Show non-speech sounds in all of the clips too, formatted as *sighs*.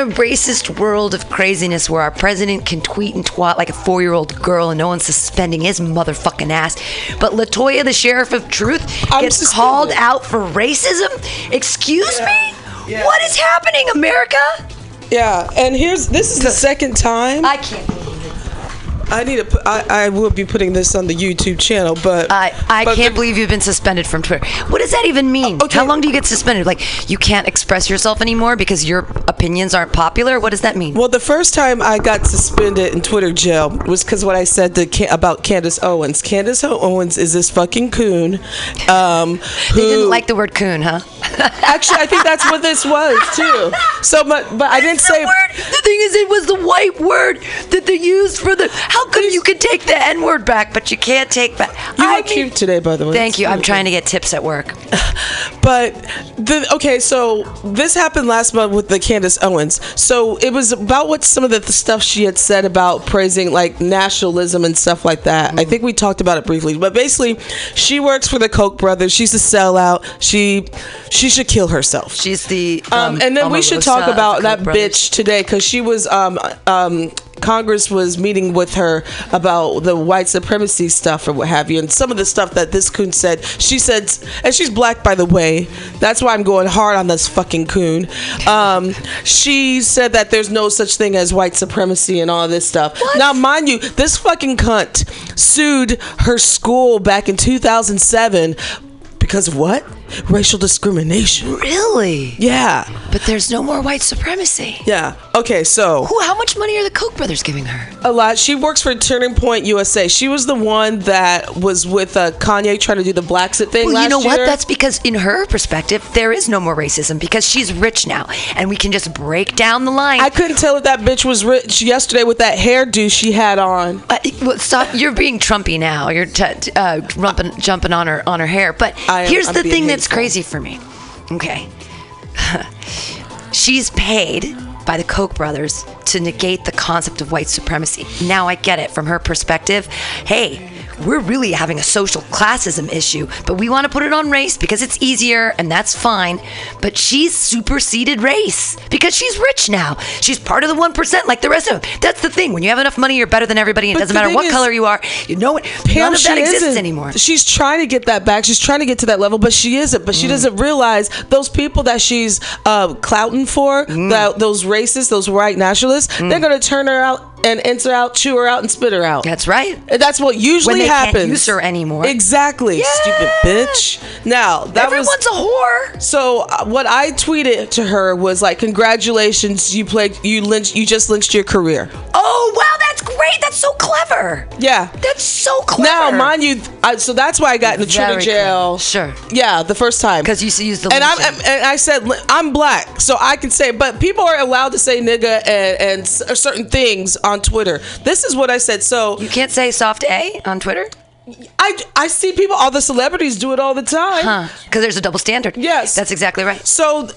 a racist world of craziness where our president can tweet and twat like a four year old girl and no one's suspending his motherfucking ass. But Latoya, the sheriff of truth, I'm gets called out for racism? Excuse me? Yeah. What is happening, America? Yeah, and here's this is the second time. I can't believe it. I need to. I I will be putting this on the YouTube channel, but I, I but can't the- believe you've been suspended from Twitter. What does that even mean? Okay. How long do you get suspended? Like, you can't express yourself anymore because your opinions aren't popular? What does that mean? Well, the first time I got suspended in Twitter jail was because what I said to about Candace Owens. Candace Owens is this fucking coon. Um, They didn't like the word coon, huh? Actually, I think that's what this was too. So, but but I didn't the say. word. The thing is, it was the white word that they used for the. How come you can take the N word back, but you can't take back? You I look cute today, by the way. Thank you. I'm trying to get tips at work. *laughs* But the okay, so this happened last month with the Candace Owens. So it was about what some of the, the stuff she had said about praising like nationalism and stuff like that. I think we talked about it briefly, but basically, she works for the Koch brothers. She's a sellout. She she should kill herself. She's the. Um, and then we should talk about that brothers. bitch today because she was um um Congress was meeting with her about the white supremacy stuff or what have you, and some of the stuff that this coon said. She said, and she's black by the way. That's why I'm going hard on this fucking coon. Um, she said that there's no such thing as white supremacy and all this stuff. Now, mind you, this fucking cunt sued her school back in 2007 because of what? Racial discrimination. Really? Yeah. But there's no more white supremacy. Yeah. Okay, so Who? How much money are the Koch brothers giving her? a lot. She works for Turning Point USA. She was the one that was with uh, Kanye trying to do the Blexit thing Well, you know what? That's because, in her perspective, there is no more racism because she's rich now, and we can just break down the line. I couldn't tell if that bitch was rich yesterday with that hairdo she had on. Uh, well, stop! You're being Trumpy now. You're t- t- uh, jumping, jumping on her on her hair. But am- here's I'm the thing that's hateful. crazy for me. Okay, *laughs* she's paid by the Koch brothers to negate the concept of white supremacy. Now I get it from her perspective. Hey. We're really having a social classism issue, but we want to put it on race because it's easier and that's fine. But she's superseded race because she's rich now. She's part of the 1% like the rest of them. That's the thing. When you have enough money, you're better than everybody. and It doesn't matter what is- color you are. You know what? Pam, None of that exists anymore. She's trying to get that back. She's trying to get to that level, but she isn't. But she Mm. doesn't realize those people that she's uh, clouting for, Mm. that those racists, those white nationalists, they're gonna turn her out and enter out, chew her out, and spit her out. That's right. And That's what usually When they happens. can't use her anymore. Exactly, stupid bitch. Now that was. Everyone's was a whore. so. uh, What I tweeted to her was like, "Congratulations, you played, you lynched, you just lynched your career." Oh, wow, great. That's so clever. Yeah. That's so clever. Now, mind you, I, so that's why I got into Twitter Very jail. clever. Sure. Yeah, the first time. Because you used the and I'm lynching. and I said I'm black, so I can say. But people are allowed to say nigga and, and uh, certain things on Twitter. This is what I said. So You can't say soft A on Twitter? I I see people, all the celebrities do it all the time. Huh. Because there's a double standard. Yes. That's exactly right. So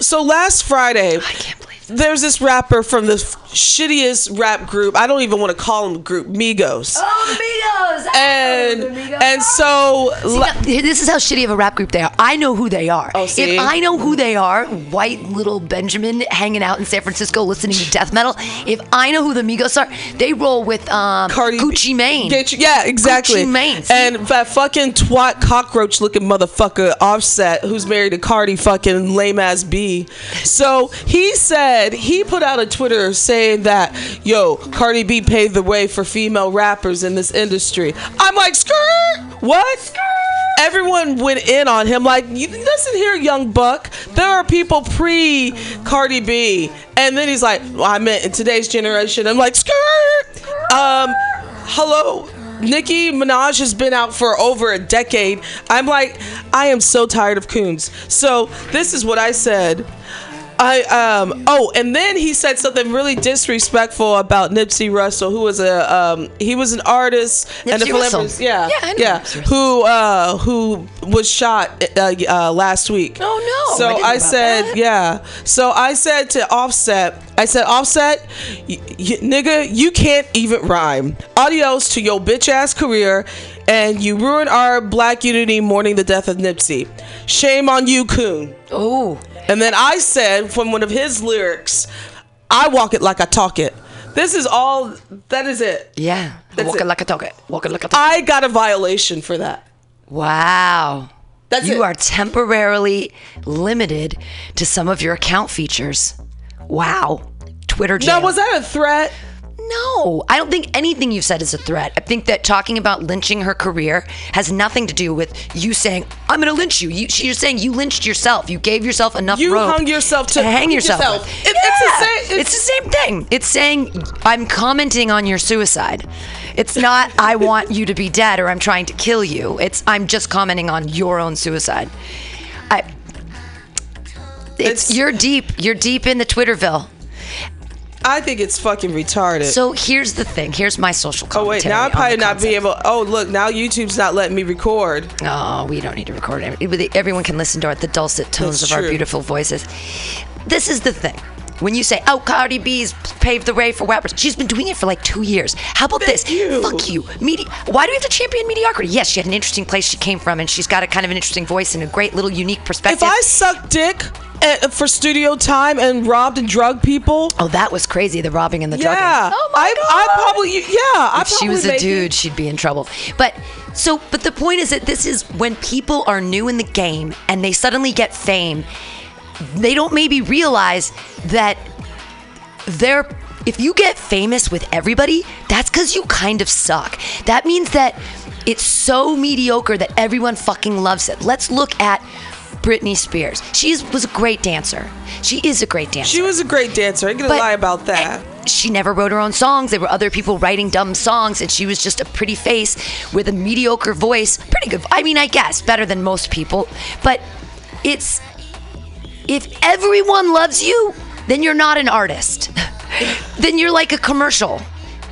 so last Friday, I can't believe. There's this rapper from the shittiest rap group. I don't even want to call them group, Migos. Oh, the Migos! and and so la- See, now, this is how shitty of a rap group they are. I know who they are. Oh, see? If I know who they are, white little Benjamin hanging out in San Francisco listening to death metal. If I know who the Migos are, they roll with um, Cardi Gucci Mane. Get you- yeah, exactly. Gucci Mane. See? And that fucking twat cockroach looking motherfucker Offset, who's married to Cardi fucking lame ass B. So he said he put out a Twitter saying that yo Cardi B paved the way for female rappers in this industry. I'm like skirt. What? Everyone went in on him like, you listen here, young buck. There are people pre Cardi B, and then he's like, well, I meant in today's generation. I'm like, skirt. Um, hello. Nicki Minaj has been out for over a decade. I'm like, I am so tired of coons. So this is what I said. I um oh and then he said something really disrespectful about Nipsey Russell, who was a um he was an artist and a Russell. philanthropist, yeah, Yeah, I know yeah, who uh who was shot uh, uh, last week. Oh, no, So didn't I, said that. yeah. So I said to Offset, I said Offset, y- y- nigga, you can't even rhyme. Adios to your bitch ass career, and you ruin our black unity mourning the death of Nipsey. Shame on you, coon. oh, And then I said from one of his lyrics, I walk it like I talk it. This is all, that is it. yeah. That's Walking it. like a talk it. Walking like a talk. I got a violation for that. Wow. That's you it. are temporarily limited to some of your account features. Wow. Twitter jail. Now, was that a threat? No, I don't think anything you've said is a threat. I think that talking about lynching her career has nothing to do with you saying, I'm going to lynch you. you. You're saying you lynched yourself. You gave yourself enough You rope hung yourself to hang hang yourself. yourself. It- it's the same- it's- It's the same thing. It's saying, I'm commenting on your suicide. It's not, *laughs* I want you to be dead or I'm trying to kill you. It's, I'm just commenting on your own suicide. I, it's, It's- you're deep. You're deep in the Twitterville. I think it's fucking retarded. So here's the thing. Here's my social commentary. oh, wait, now I probably not be able. Oh, look, now YouTube's not letting me record. Oh, we don't need to record. Everyone can listen to our, the dulcet tones That's of our beautiful voices. This is the thing. When you say, "Oh, Cardi B's paved the way for rappers," she's been doing it for like two years. How about Thank this? you. Fuck you, Medi- Why do we have to champion mediocrity? Yes, she had an interesting place she came from, and she's got a kind of an interesting voice and a great little unique perspective. If I suck dick Uh, for studio time and robbed and drugged people, oh, that was crazy. The robbing and the drugging. yeah, Oh my I, god. I probably, yeah, I if she was a make it. dude, she'd be in trouble. But so, but the point is that this is when people are new in the game and they suddenly get fame. They don't maybe realize that they're. If you get famous with everybody, that's because you kind of suck. That means that it's so mediocre that everyone fucking loves it. Let's look at Britney Spears. She is, was a great dancer. She is a great dancer. She was a great dancer. I ain't gonna But- lie about that. she never wrote her own songs. There were other people writing dumb songs, and she was just a pretty face with a mediocre voice. Pretty good. I mean, I guess better than most people. But it's if everyone loves you, then you're not an artist. *laughs* then you're like a commercial.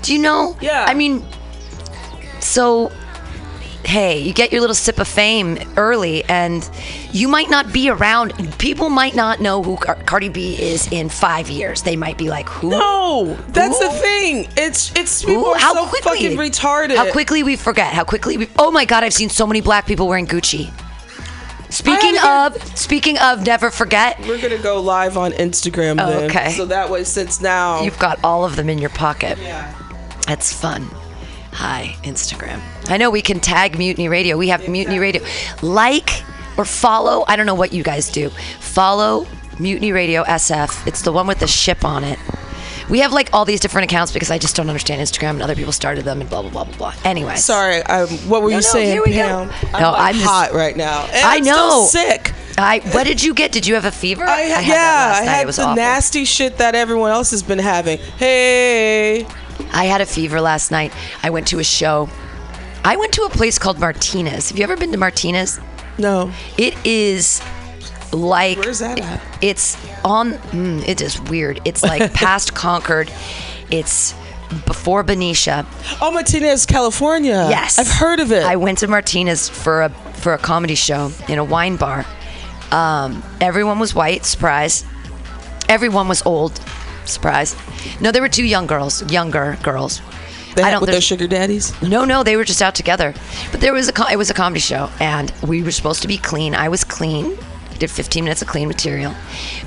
Do you know? Yeah. I mean, so hey, you get your little sip of fame early, and you might not be around. People might not know who Car- Cardi B is in five years. They might be like, who? No, that's the thing. It's it's people Ooh, are so fucking retarded. How quickly we forget. How quickly we. Oh my God! I've seen so many black people wearing Gucci. Speaking of, speaking of, never forget. We're gonna go live on Instagram then. Oh, okay. So that way, since now, You've got all of them in your pocket. yeah. That's fun. Hi, Instagram. I know we can tag Mutiny Radio. We have Mutiny Radio. Like or follow. I don't know what you guys do. Follow Mutiny Radio SF. It's the one with the ship on it. We have like all these different accounts because I just don't understand Instagram and other people started them and blah blah blah blah blah. Anyway, Sorry, um, what were you no, saying, here we go. Pam? I'm, No, like I'm just- hot right now. And I I'm know. Sick. I what did you get? Did you have a fever? I, had yeah, that last I had it was the awful. nasty shit that everyone else has been having. Hey, I had a fever last night. I went to a show. I went to a place called Martinez. Have you ever been to Martinez? no, It is like Where's that at? It's on. Mm, it is weird. It's like *laughs* past Concord. It's before Benicia. oh Martinez, California. Yes, I've heard of it. I went to Martinez for a for a comedy show in a wine bar. Um, everyone was white. Surprise. Everyone was old. Surprise. No, there were two young girls, younger girls. They I don't. with their sugar daddies. no, no, they were just out together. But there was a co- it was a comedy show, and we were supposed to be clean. I was clean. Did 15 minutes of clean material,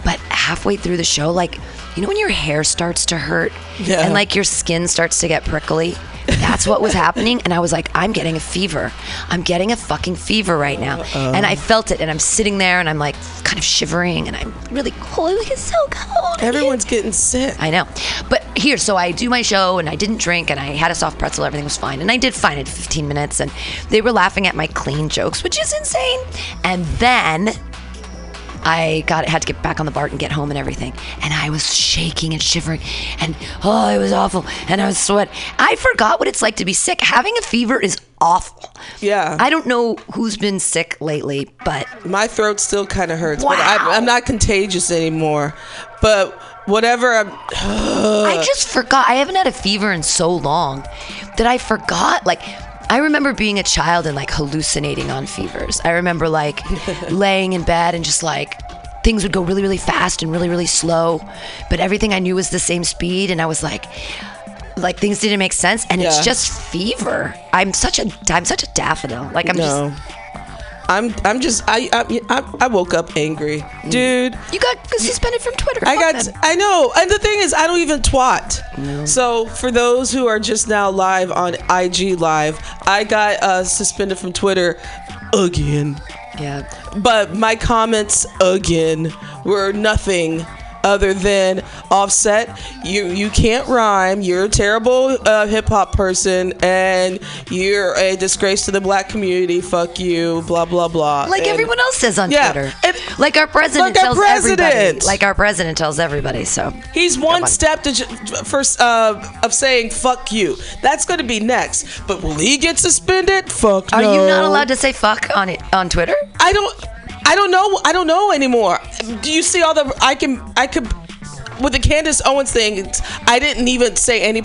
but halfway through the show, like you know when your hair starts to hurt Yeah. and like your skin starts to get prickly. That's what was happening, and I was like, I'm getting a fever. I'm getting a fucking fever right now, and I felt it. And I'm sitting there, and I'm like kind of shivering, and I'm really cold. Like, It's so cold. Everyone's getting sick. I know. But here, so I do my show and I didn't drink and I had a soft pretzel, everything was fine. And I did fine at 15 minutes and they were laughing at my clean jokes, which is insane. And then I got had to get back on the BART and get home and everything. And I was shaking and shivering and oh, it was awful. And I was sweat. I forgot what it's like to be sick. Having a fever is awful. Yeah. I don't know who's been sick lately, but My throat still kind of hurts, but Wow. I'm, I'm not contagious anymore. But whatever, I'm. *sighs* I just forgot. I haven't had a fever in so long that I forgot. Like, I remember being a child and like hallucinating on fevers. I remember like *laughs* laying in bed and just like things would go really, really fast and really, really slow, but everything I knew was the same speed. And I was like, like things didn't make sense, and it's just fever. I'm such a, I'm such a daffodil. Like I'm No. just. I'm I'm just I I, I, woke up angry, dude. You got suspended from Twitter. I got them. I know, and the thing is, I don't even twat. No. So for those who are just now live on IG Live, I got uh, suspended from Twitter again. Yeah. But my comments again were nothing other than offset. You you can't rhyme. You're a terrible uh, hip hop person, and you're a disgrace to the black community. Fuck you. Blah blah blah. Like And- everyone else says on Yeah, Twitter. and- like our president Like our tells everybody. president. Like our president tells everybody. So He's one on. step to first uh, of saying "fuck you." That's going to be next. But will he get suspended? Fuck Are no. you not allowed to say fuck on it on Twitter? I don't. I don't know. I don't know anymore. Do you see all the? I can. I could. With the Candace Owens thing, I didn't even say any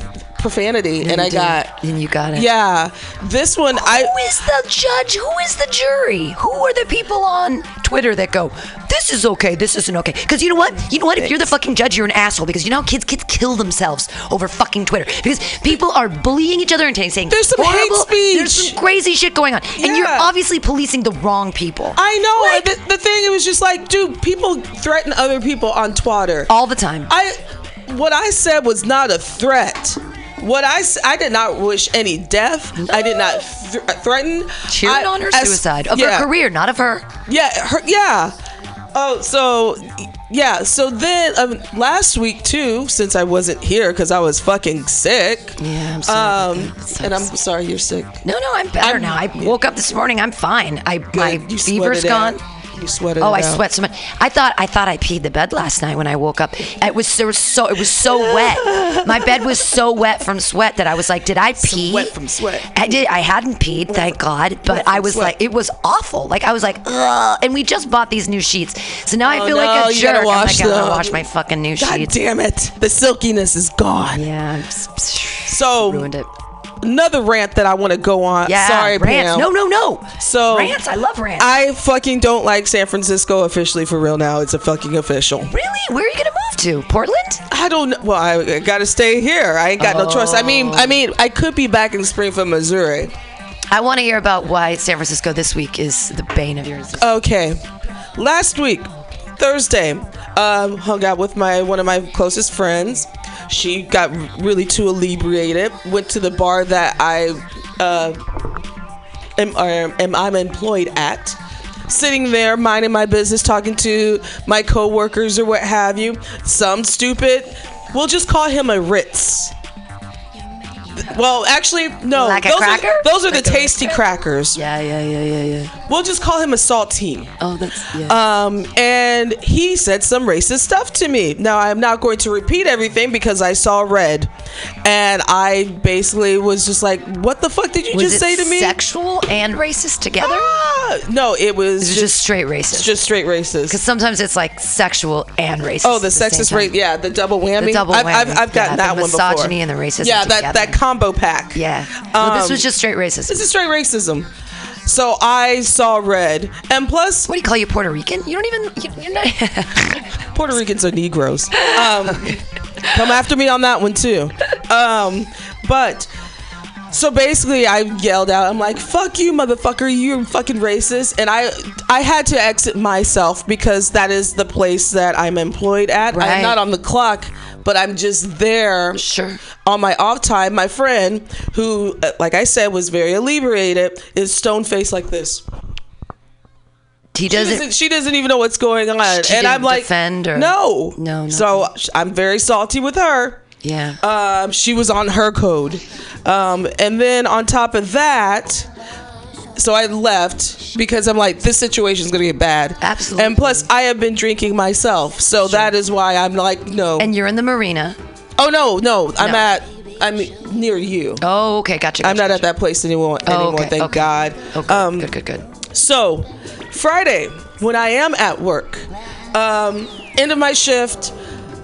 profanity, and I You did. got. and you got it. Yeah, this one I. Who is the judge? Who is the jury? Who are the people on Twitter that go, "This is okay, this isn't okay"? Because you know what? You know what? If you're the fucking judge, you're an asshole. Because you know how kids kids kill themselves over fucking Twitter because people are bullying each other and saying There's some hate horrible- speech. There's some crazy shit going on, and you're obviously policing the wrong people. I know. Like- the, the thing it was just like, dude, people threaten other people on Twitter. all the time. I what I said was not a threat. What I, I did not wish any death. I did not th- threaten. Cheering I- on her as- suicide of yeah, her career, not of her. Yeah, her, yeah. Oh, so yeah. So then um, last week too, since I wasn't here because I was fucking sick. Yeah, I'm sorry. Um, and I'm sorry you're sick. No, no, I'm better I'm- now. I woke up this morning. I'm fine. I my Good. You fever's gone. out. You sweated. Oh, I out. sweat so much. I thought I thought I peed the bed last night when I woke up. It was there was so it was so wet. My bed was so wet from sweat that I was like, did I pee? wet from sweat. I did. I hadn't peed, thank God. But I was sweat. like, it was awful. Like I was like, ugh. And we just bought these new sheets, so now I Oh, feel no, like a jerk. I'm like, I gotta wash my fucking new God sheets. damn it! The silkiness is gone. Yeah, So ruined it. Another rant that I want to go on. Yeah, Sorry, rants. Pam. No, no, no. So rants. I love rants. I fucking don't like San Francisco officially for real now. It's a fucking official. really? Where are you gonna move to? Portland? I don't know. Well, I, got to stay here. I ain't got no choice. I mean, I mean, I could be back in Springfield, Missouri. I want to hear about why San Francisco this week is the bane of your existence. Okay, last week, Thursday, um, hung out with my one of my closest friends. She got really too inebriated. Went to the bar that I uh, am, am I'm employed at. Sitting there, minding my business, talking to my coworkers or what have you. Some stupid, we'll just call him a Ritz. Well, actually, no. Like a those cracker? Are, those are the tasty crackers. Yeah, yeah, yeah, yeah, yeah. We'll just call him a saltine. Oh, that's yeah. Um, and he said some racist stuff to me. Now, I'm not going to repeat everything because I saw red. And I basically was just like, what the fuck did you was just say to me? sexual and racist together? Ah, no, it was it just, just straight racist? just straight racist. because sometimes it's like sexual and racist. Oh, the sexist rate, yeah, the double whammy. The double I've, I've, whammy. I've gotten Yeah, that one before. misogyny and the racism Yeah, that, together. that combo pack. Yeah. well, this Um, was just straight racist. This is straight racism. So I saw red, and plus what do you call you Puerto Rican? You don't even. You, you're not. *laughs* Puerto Ricans are Negroes. Um, Come after me on that one too. Um, but so basically, I yelled out, "I'm like, fuck you, motherfucker! You're fucking racist!" And I, I had to exit myself because that is the place that I'm employed at. Right. I'm not on the clock, but I'm just there. Sure. On my off time, my friend, who, uh, like I said, was very inebriated, is stone faced like this. He She doesn't. doesn't, she doesn't even know what's going on, and I'm like, defend or- no, No, So I'm very salty with her. Yeah. Um, she was on her code. Um, and then on top of that, so I left because I'm like, this situation is going to get bad. Absolutely. And plus, I have been drinking myself. So that is why I'm like, no. and you're in the marina. oh, no, no. I'm at, I'm near you. Oh, okay, gotcha. I'm gotcha, not at that place anymore, Oh, anymore okay, thank okay. God. Oh, good, Um, good, good, good. so, Friday, when I am at work, um, end of my shift,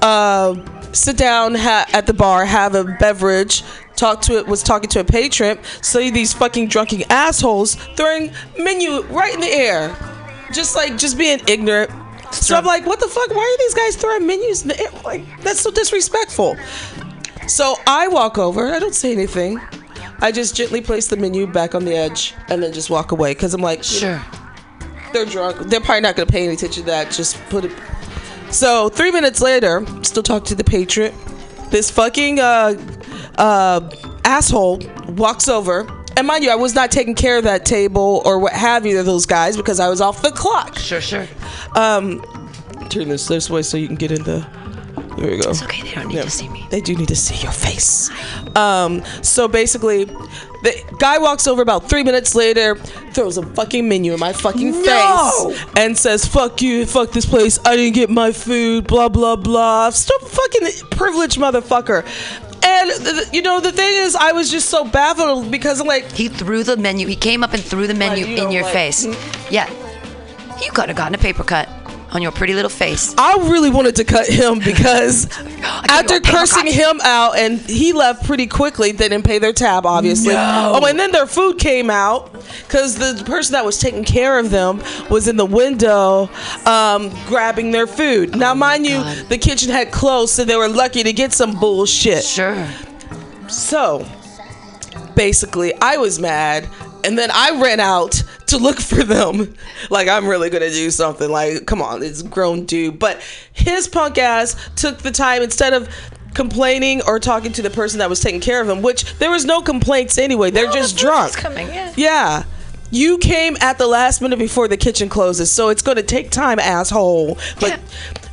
uh, sit down ha- at the bar, have a beverage, talk to it, was talking to a patron, see these fucking drunken assholes throwing menu right in the air. Just like, just being ignorant. So I'm like, what the fuck? Why are these guys throwing menus in the air? Like, that's so disrespectful. So I walk over, I don't say anything. I just gently place the menu back on the edge and then just walk away because I'm like, Sure. they're drunk. They're probably not going to pay any attention to that. Just put it. So three minutes later, still talk to the patron. This fucking uh, uh, asshole walks over. And mind you, I was not taking care of that table or what have you of those guys because I was off the clock. Sure, sure. Um, turn this this way so you can get in the. Here we go. It's okay. They don't need Yeah. to see me. They do need to see your face. Um, so basically, the guy walks over about three minutes later, throws a fucking menu in my fucking No! face, and says, "Fuck you, fuck this place. I didn't get my food." Blah blah blah. Stop fucking privileged motherfucker. And th- you know the thing is, I was just so baffled because I'm like, He threw the menu. He came up and threw the menu you in your like- face. Yeah. You could have gotten a paper cut on your pretty little face. I really wanted to cut him *laughs* because after cursing him out and he left pretty quickly, they didn't pay their tab, obviously. No. Oh, and then their food came out because the person that was taking care of them was in the window um, grabbing their food. Now, mind you, Oh the kitchen had closed, so they were lucky to get some bullshit. Sure. So, basically, I was mad, and then I ran out to look for them. Like, I'm really gonna do something. Like, come on, it's grown dude. But his punk ass took the time instead of complaining or talking to the person that was taking care of him, which there was no complaints anyway. They're No, just *laughs* the drunk. coming, yeah. Yeah. You came at the last minute before the kitchen closes, so it's gonna take time, asshole. But, Yeah.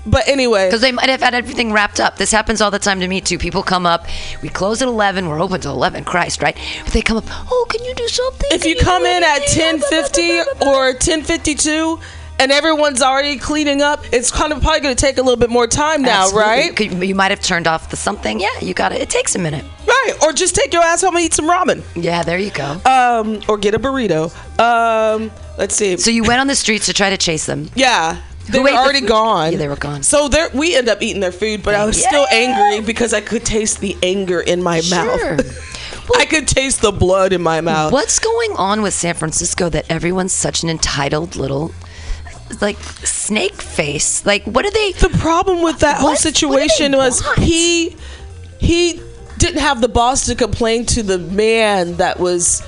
But anyway. Because they might have had everything wrapped up. This happens all the time to me too. People come up, we close at 11, we're open till 11, Christ, right? But they come up, oh, can you do something? if Can you come in at anything?" 1050 or 1052 and everyone's already cleaning up it's kind of probably going to take a little bit more time now Absolutely. right You might have turned off the something. Yeah, you got it. It takes a minute. right or just take your ass home and eat some ramen Yeah, there you go. um or get a burrito um let's see so you went on the streets to try to chase them. yeah they were ate the already gone Yeah, they were gone. so there we end up eating their food but i was still angry because i could taste the anger in my Sure. mouth *laughs* *laughs* i could taste the blood in my mouth What's going on with San Francisco that everyone's such an entitled little, like, snake face? Like, what are they? the problem with that whole What- they situation was want? he he didn't have the boss to complain to the man that was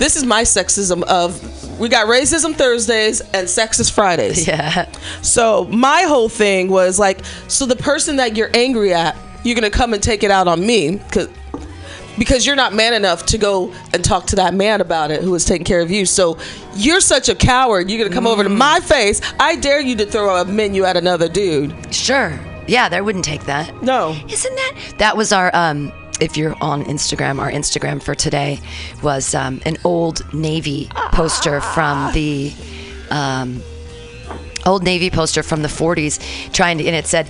this is my sexism of we got racism Thursdays and sexist Fridays. *laughs* Yeah. So my whole thing was like so the person that you're angry at, you're going to come and take it out on me cuz because you're not man enough to go and talk to that man about it who was taking care of you. So you're such a coward. You're to come over to my face. I dare you to throw a menu at another dude. Sure. Yeah, they wouldn't take that. No. Isn't that that was our um if you're on Instagram, our Instagram for today was um, an old Navy poster from the um, old Navy poster from the 40s, trying to, and it said,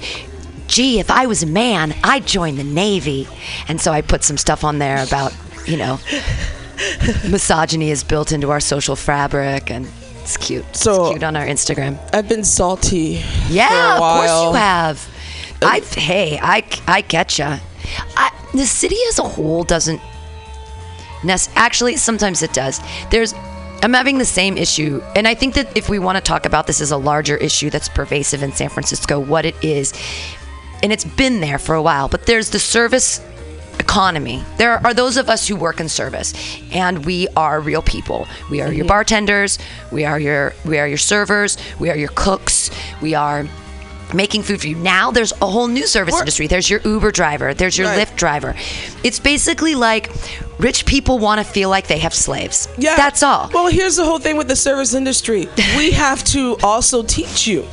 "Gee, if I was a man, I'd join the Navy." And so I put some stuff on there about, you know, *laughs* misogyny is built into our social fabric, and it's cute. So- it's cute on our Instagram. I've been salty. Yeah, for a of course you have. I hey, I I get ya. I, the city as a whole doesn't. nec- Actually, sometimes it does. There's. I'm having the same issue, and I think that if we want to talk about this as a larger issue that's pervasive in San Francisco, what it is and it's been there for a while. But there's the service economy. There are those of us who work in service, and we are real people. We are your mm-hmm. bartenders. We are your we are your servers. We are your cooks. We are making food for you. Now there's a whole new service We're- industry. There's your Uber driver. There's your Right. Lyft driver. It's basically like rich people want to feel like they have slaves. Yeah. That's all. Well, here's the whole thing with the service industry. We *laughs* have to also teach you.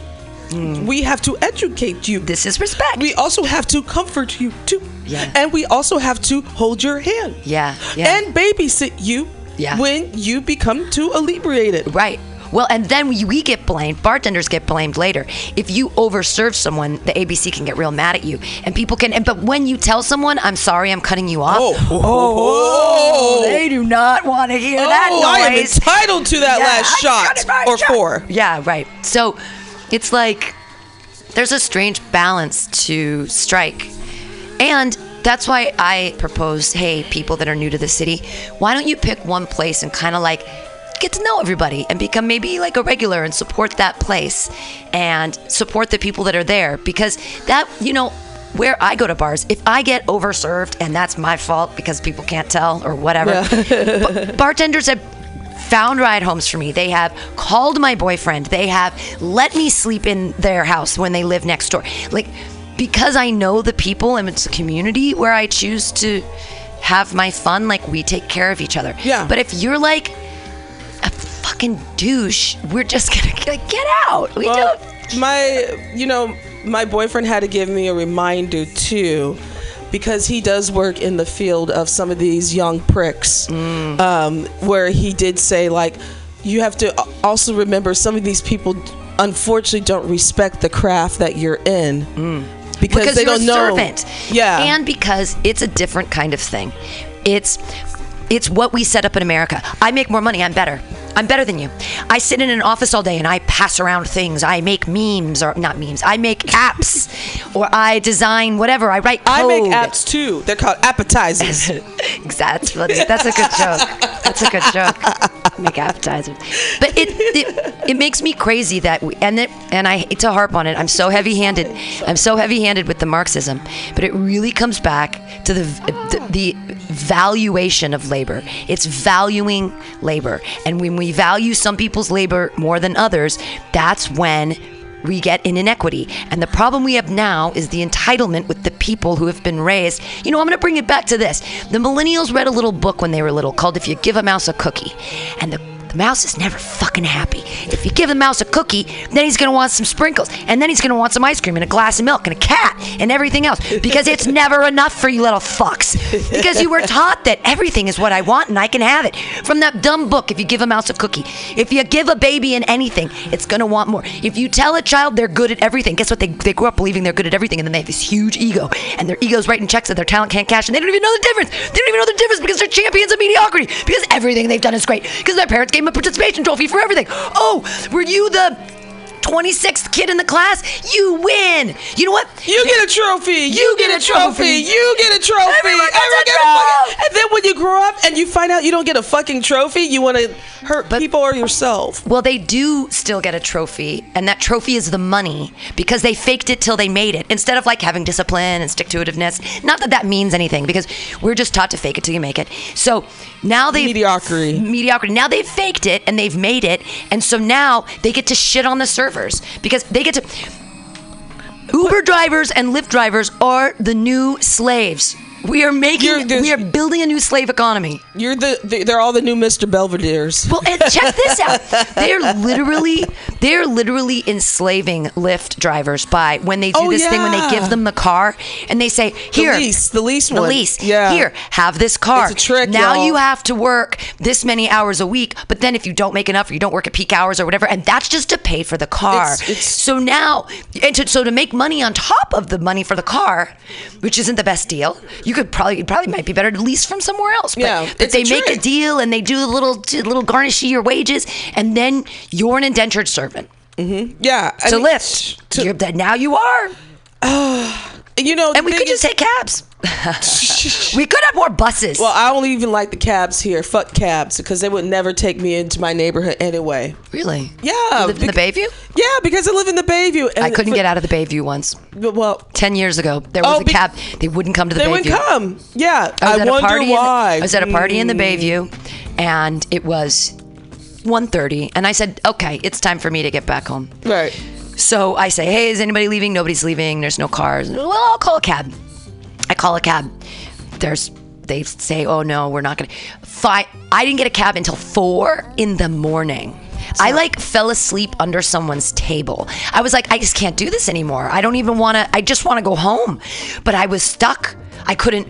Mm. We have to educate you. this is respect. we also have to comfort you too. Yeah. And we also have to hold your hand. yeah. Yeah. And babysit you Yeah. when you become too inebriated. Right. Well, and then we, we get blamed. Bartenders get blamed later. If you overserve someone, the ABC can get real mad at you, and people can. And but when you tell someone, "I'm sorry, I'm cutting you off," oh, oh, oh, oh. they do not want to hear that Oh, I am entitled to that Yeah, last I shot cut it right or shot. four. Yeah, right. So it's like there's a strange balance to strike. And that's why I propose hey, people that are new to the city, why don't you pick one place and kind of like get to know everybody and become maybe like a regular and support that place and support the people that are there because that, you know, where I go to bars, if I get overserved and that's my fault because people can't tell or whatever, ba- bartenders have found ride homes for me. They have called my boyfriend. They have let me sleep in their house when they live next door. Like because I know the people and it's a community where I choose to have my fun, like we take care of each other. Yeah. But if you're like fucking douche, we're just gonna *laughs* like, get out. We Well, don't my, you know, my boyfriend had to give me a reminder too, because he does work in the field of some of these young pricks, Mm. um, where he did say like, you have to also remember some of these people, unfortunately, don't respect the craft that you're in. Because, because they you're don't a know. servant. Yeah. And because it's a different kind of thing. It's it's what we set up in America. I make more money, I'm better. I'm better than you. I sit in an office all day and I pass around things. I make memes or not memes. I make apps or I design whatever. I write code. I make apps too. They're called appetizers. *laughs* That's funny. That's a good joke. That's a good joke. Make appetizers, but it it, it makes me crazy that we, and it, and I hate to harp on it. I'm so heavy-handed. I'm so heavy-handed with the Marxism, but it really comes back to the the, the valuation of labor. It's valuing labor, and when we value some people's labor more than others, that's when we get an inequity. And the problem we have now is the entitlement with the people who have been raised. You know, I'm going to bring it back to this. The millennials read a little book when they were little called If You Give a Mouse a Cookie. And the the mouse is never fucking happy. If you give the mouse a cookie, then he's gonna want some sprinkles, and then he's gonna want some ice cream and a glass of milk and a cat and everything else because it's never enough for you little fucks. Because you were taught that everything is what I want and I can have it. From that dumb book, if you give a mouse a cookie, if you give a baby an anything, it's gonna want more. If you tell a child they're good at everything, guess what? They, they grew up believing they're good at everything, and then they have this huge ego, and their ego's writing checks that their talent can't cash, and they don't even know the difference. They don't even know the difference because they're champions of mediocrity. Because everything they've done is great. Because their parents gave them a participation trophy for everything. Oh, were you the 26th kid in the class? You win. You know what? You get a trophy. You, get, a trophy. You get a trophy. Everyone gets a get fucking- And then when you grow up and you find out you don't get a fucking trophy, you want to hurt people or yourself. Well, they do still get a trophy, and that trophy is the money because they faked it till they made it. Instead of like having discipline and stick to itiveness. Not that that means anything because we're just taught to fake it till you make it. So now they Mediocrity. mediocrity. Now they've faked it and they've made it, and so now they get to shit on the servers because they get to. Uber drivers and Lyft drivers are the new slaves. We are making, the- we are building a new slave economy. You're the, the they're all the new Mr. Belvedere's. Well, and check this out. *laughs* They're literally they're literally enslaving Lyft drivers by when they do Oh, this thing when they give them the car and they say, "Here, the lease, the lease the one. lease. Yeah. Here, have this car. It's a trick, Now y'all. you have to work this many hours a week, but then if you don't make enough or you don't work at peak hours or whatever, and that's just to pay for the car. It's- it's- so now, and to, so to make money on top of the money for the car, which isn't the best deal, you could probably it probably might be better to lease from somewhere else. But, Yeah, but it's a they make a deal and they do a little little garnish your wages, and then you're an indentured servant mm-hmm. Yeah. I to mean, Lyft. to- now you are. *sighs* Oh, you know, And we could just take cabs. *laughs* we could have more buses. Well, I don't even like the cabs here. Fuck cabs because they would never take me into my neighborhood anyway. really? Yeah, You lived in the Bayview? Yeah, because I live in the Bayview. And I couldn't get out of the Bayview once. Well, Ten years ago, there was Oh, a cab. They wouldn't come to the they Bayview. would come. Yeah, I I, was at a wonder party. In the, why. I was at a party in the Hmm. Bayview, and it was 1.30, and I said, "Okay, it's time for me to get back home." Right. So I say, "Hey, is anybody leaving? Nobody's leaving. There's no cars." Well, I'll call a cab. I call a cab. There's. They say, "Oh no, we're not gonna." Five. I didn't get a cab until four in the morning. I like fell asleep under someone's table. I was like, I just can't do this anymore. I don't even want to. I just want to go home. But I was stuck. I couldn't.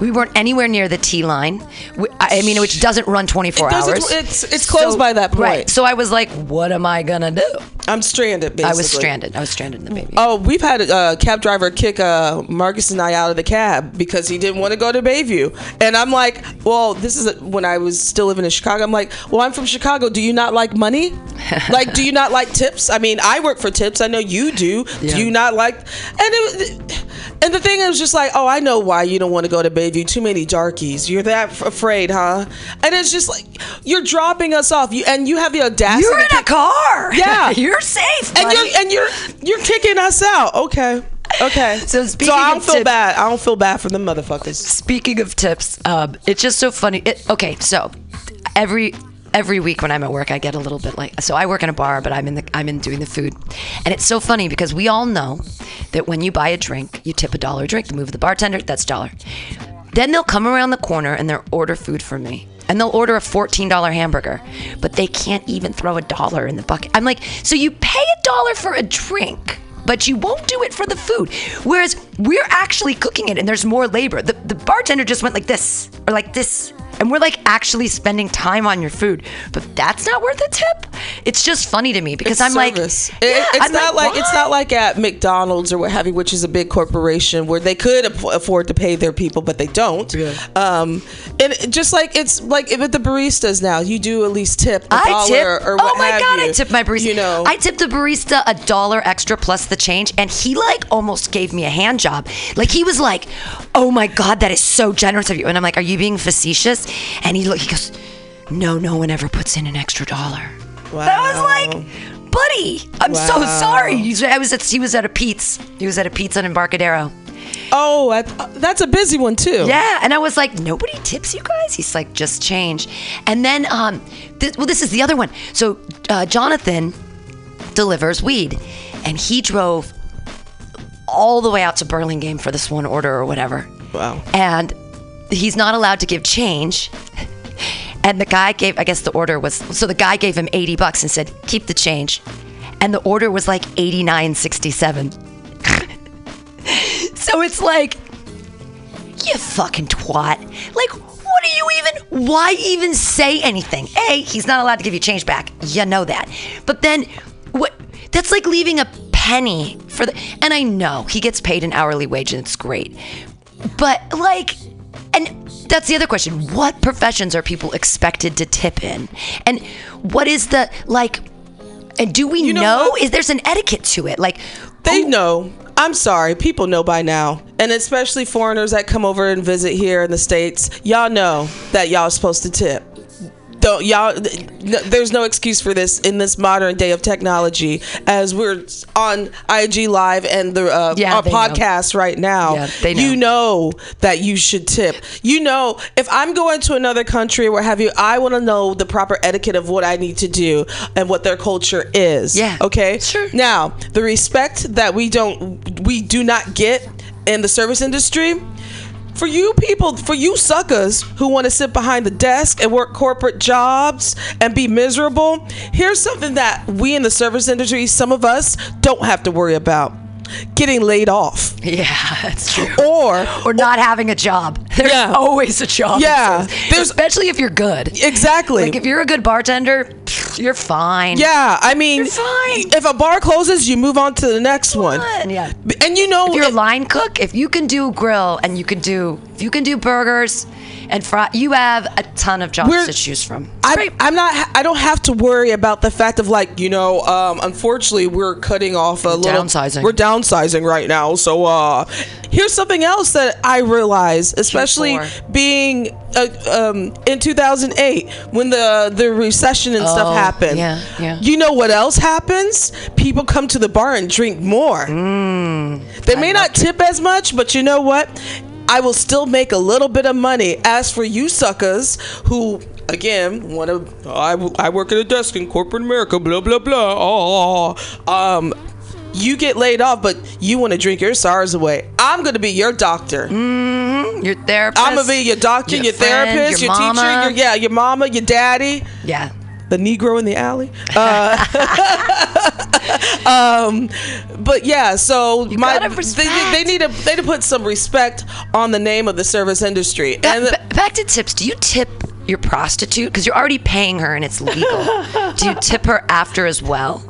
We weren't anywhere near the T line. We- I mean, which doesn't run 24 It doesn't- hours. it's- it's closed by that point. Right. So I was like, what am I gonna do? I'm stranded. Basically. I was stranded. I was stranded in the baby. Oh, we've had a uh, cab driver kick uh, Marcus and I out of the cab because he didn't want to go to Bayview. And I'm like, well, this is when I was still living in Chicago. I'm like, well, I'm from Chicago. Do you not like money? *laughs* like, do you not like tips? I mean, I work for tips. I know you do. Yeah. Do you not like? And it, and the thing is just like, oh, I know why you don't want to go to Bayview. Too many darkies. You're that f- afraid, huh? And it's just like you're dropping us off. You and you have the audacity. You're in to a car. Yeah. *laughs* You're safe. and buddy. you're and you're you're kicking us out. Okay. Okay. *laughs* So speaking I don't feel tips- bad. I don't feel bad for the motherfuckers. Speaking of tips, um, it's just so funny. It, okay, so every every week when I'm at work, I get a little bit like. So I work in a bar, but I'm in the I'm in doing the food, and it's so funny because we all know that when you buy a drink, you tip a dollar a drink. The move of the bartender, that's dollar. Then they'll come around the corner and they'll order food for me. And they'll order a $14 hamburger, but they can't even throw a dollar in the bucket. I'm like, so you pay a dollar for a drink, but you won't do it for the food. Whereas we're actually cooking it and there's more labor. The, the bartender just went like this or like this. And we're like actually spending time on your food, but that's not worth a tip. It's just funny to me because I'm Service. like, It- it's I'm not like, it's not like at McDonald's or what have you, which is a big corporation where they could aff- afford to pay their people, but they don't. Yeah. Um, and just like it's like with the baristas now, you do at least tip a I dollar tip. or what oh my have god, you. I tipped my barista. You know, I tipped the barista a dollar extra plus the change, and he like almost gave me a hand job. Like he was like, "Oh my god, that is so generous of you." And I'm like, "Are you being facetious?" And he look, he goes, "No, no one ever puts in an extra dollar." That was like, buddy, I'm so sorry. I was at, he was at a Peet's. He was at a pizza in Embarcadero. oh, that's a busy one too. Yeah, and I was like, nobody tips you guys. He's like, just change. And then, um, well, this is the other one. So uh, Jonathan delivers weed, and he drove all the way out to Burlingame for this one order or whatever. Wow. And he's not allowed to give change. And the guy gave, I guess the order was, so the guy gave him 80 bucks and said, keep the change. And the order was like 89.67. *laughs* so it's like, you fucking twat. Like, what are you even, why even say anything? A, he's not allowed to give you change back. You know that. But then, what, that's like leaving a penny for the, and I know he gets paid an hourly wage and it's great. But like, and that's the other question. What professions are people expected to tip in? And what is the, like, and do we You know know? Is there's an etiquette to it? Like, They who- know. I'm sorry. People know by now. And especially foreigners that come over and visit here in the States. Y'all know that y'all are supposed to tip. Don't y'all there's no excuse for this in this modern day of technology as we're on IG live and the uh, Yeah, our they know. podcast right now. Yeah, they know. You know that you should tip. You know, if I'm going to another country or what have you, I want to know the proper etiquette of what I need to do and what their culture is. Yeah. Okay. Sure. Now, the respect that we don't, we do not get in the service industry. For you people, for you suckers who want to sit behind the desk and work corporate jobs and be miserable, here's something that we in the service industry, some of us, don't have to worry about getting laid off. yeah, *laughs* that's true. Or, or not having a job. *laughs* There's Yeah. always a job. Yeah. Especially if you're good. exactly. Like if you're a good bartender, you're fine. yeah, I mean, You're fine. if a bar closes, you move on to the next one. Yeah. And you know, If you're a line cook, if you can do grill and you can do If you can do burgers and fry, you have a ton of jobs We're- to choose from. I, I'm not. I don't have to worry about the fact of like you know. Um, unfortunately, we're cutting off a little. Downsizing. We're downsizing right now. So uh, here's something else that I realized, especially Q4. being uh, um, in 2008 when the the recession and stuff Oh, happened. yeah, yeah. You know what else happens? People come to the bar and drink more. Mm. they may not tip as much, but you know what? I will still make a little bit of money. As for you suckers who, again, want to, I, I work at a desk in corporate America, blah, blah, blah. Oh, um, you get laid off, but you want to drink your SARS away. I'm going to be your doctor. Mm, Your therapist. I'm going to be your doctor, your, your friend, therapist, your your, teacher, your, yeah, your mama, your daddy Yeah. The Negro in the alley. Uh, *laughs* um, but yeah, so my they, they need to they need to put some respect on the name of the service industry. Ba- And the- back to tips. Do you tip your prostitute because you're already paying her and it's legal? Do you tip her after as well?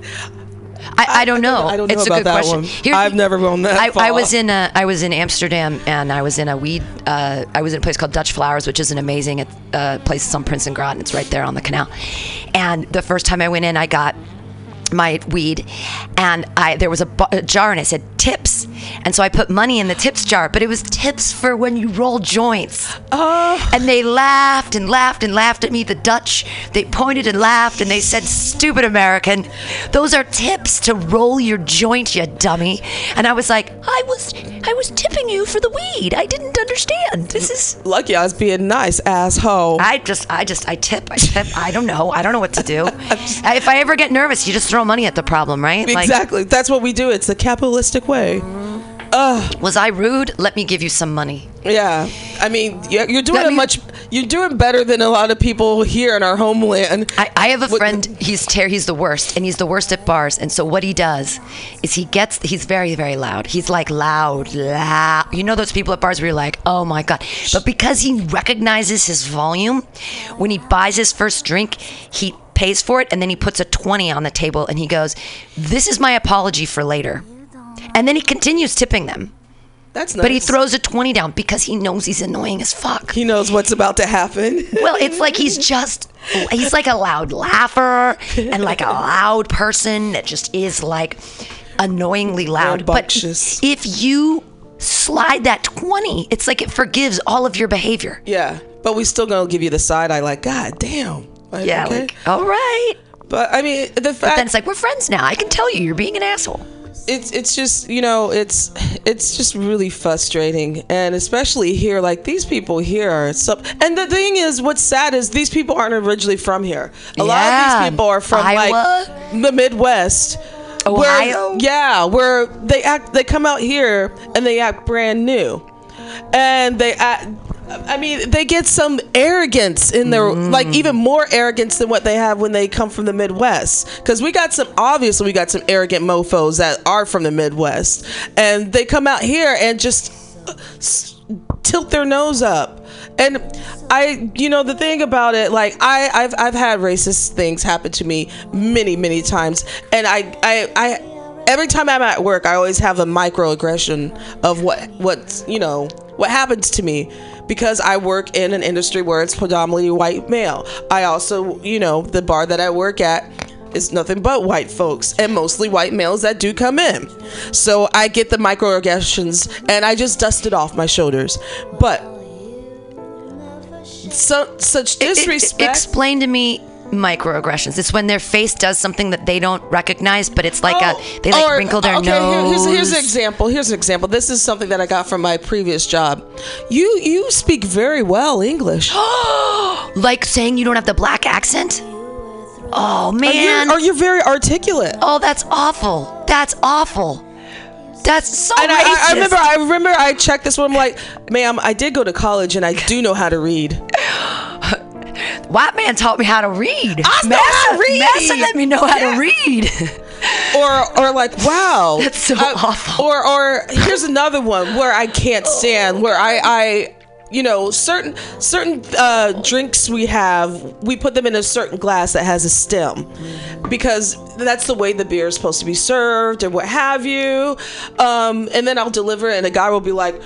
I, I don't know. I don't know it's about a good that question. one. I've never gone that I, I was in a, I was in Amsterdam and I was in a weed. Uh, I was in a place called Dutch Flowers, which is an amazing uh, place. It's on Prinsengracht. and It's right there on the canal. And the first time I went in, I got my weed and I there was a, a jar and it said tips and so I put money in the tips jar but it was tips for when you roll joints Oh. and they laughed and laughed and laughed at me the Dutch they pointed and laughed and they said stupid American those are tips to roll your joint you dummy and I was like I was I was tipping you for the weed I didn't understand this is lucky I was being nice, asshole. I just, I just, I tip, I tip. I don't know. I don't know what to do. *laughs* Uh, if I ever get nervous, you just throw money at the problem, right? Like, exactly. That's what we do. It's the capitalistic way. Was I rude? Let me give you some money. Yeah. I mean, yeah, you're doing it much. You're doing better than a lot of people here in our homeland. I, I have a What- friend. He's ter- he's the worst, and he's the worst at bars. And so what he does is he gets. He's very very loud. He's like loud, loud. You know those people at bars where you're like, oh my god. But because he recognizes his volume, when he buys his first drink, he pays for it, and then he puts a twenty on the table, and he goes, "This is my apology for later." And then he continues tipping them. That's nice. But he throws a 20 down because he knows he's annoying as fuck. He knows what's about to happen. Well, it's like he's just he's like a loud laugher and like a loud person that just is like annoyingly loud. But if you slide that 20, it's like it forgives all of your behavior. yeah, but we still gonna give you the side eye. Like, God damn. Like, Yeah, okay. like all right. But I mean, the But then it's like we're friends now. I can tell you you're being an asshole. It's it's just you know it's it's just really frustrating. And especially here like these people here are so and the thing is what's sad is these people aren't originally from here. A lot of these people are from Iowa? like the midwest. Ohio? where, yeah where they act they come out here and they act brand new. And they act I mean, they get some arrogance in their, like even more arrogance than what they have when they come from the Midwest. Because we got some, obviously, we got some arrogant mofo's that are from the Midwest, and they come out here and just uh, tilt their nose up. And I, you know, the thing about it, like I, I've, I've had racist things happen to me many, many times, and I, I, I every time I'm at work, I always have a microaggression of what what you know what happens to me because I work in an industry where it's predominantly white male. I also, you know, the bar that I work at is nothing but white folks and mostly white males that do come in. So I get the microaggressions and I just dust it off my shoulders. But so, such It- it- disrespect. explain to me microaggressions. It's when their face does something that they don't recognize, but it's like a oh, they like or- wrinkle their Oh, okay, here- nose. here's, here's an example. Here's an example. This is something that I got from my previous job. You you speak very well English. *gasps* like saying you don't have the black accent. Oh man. you're, or you're very articulate. oh, that's awful. That's awful. That's so And I, I. I remember, I remember, I checked this one. I'm like, ma'am, I did go to college, and I do know how to read. *laughs* White man taught me how to read. I know how to read. Massa let me know how Yeah. to read. Or, or like, wow, *laughs* That's so I- awful. Or, or here's another one where I can't stand. Where I, I, you know, certain certain uh, drinks we have, we put them in a certain glass that has a stem, because that's the way the beer is supposed to be served, and what have you. Um, and then I'll deliver, it and a guy will be like.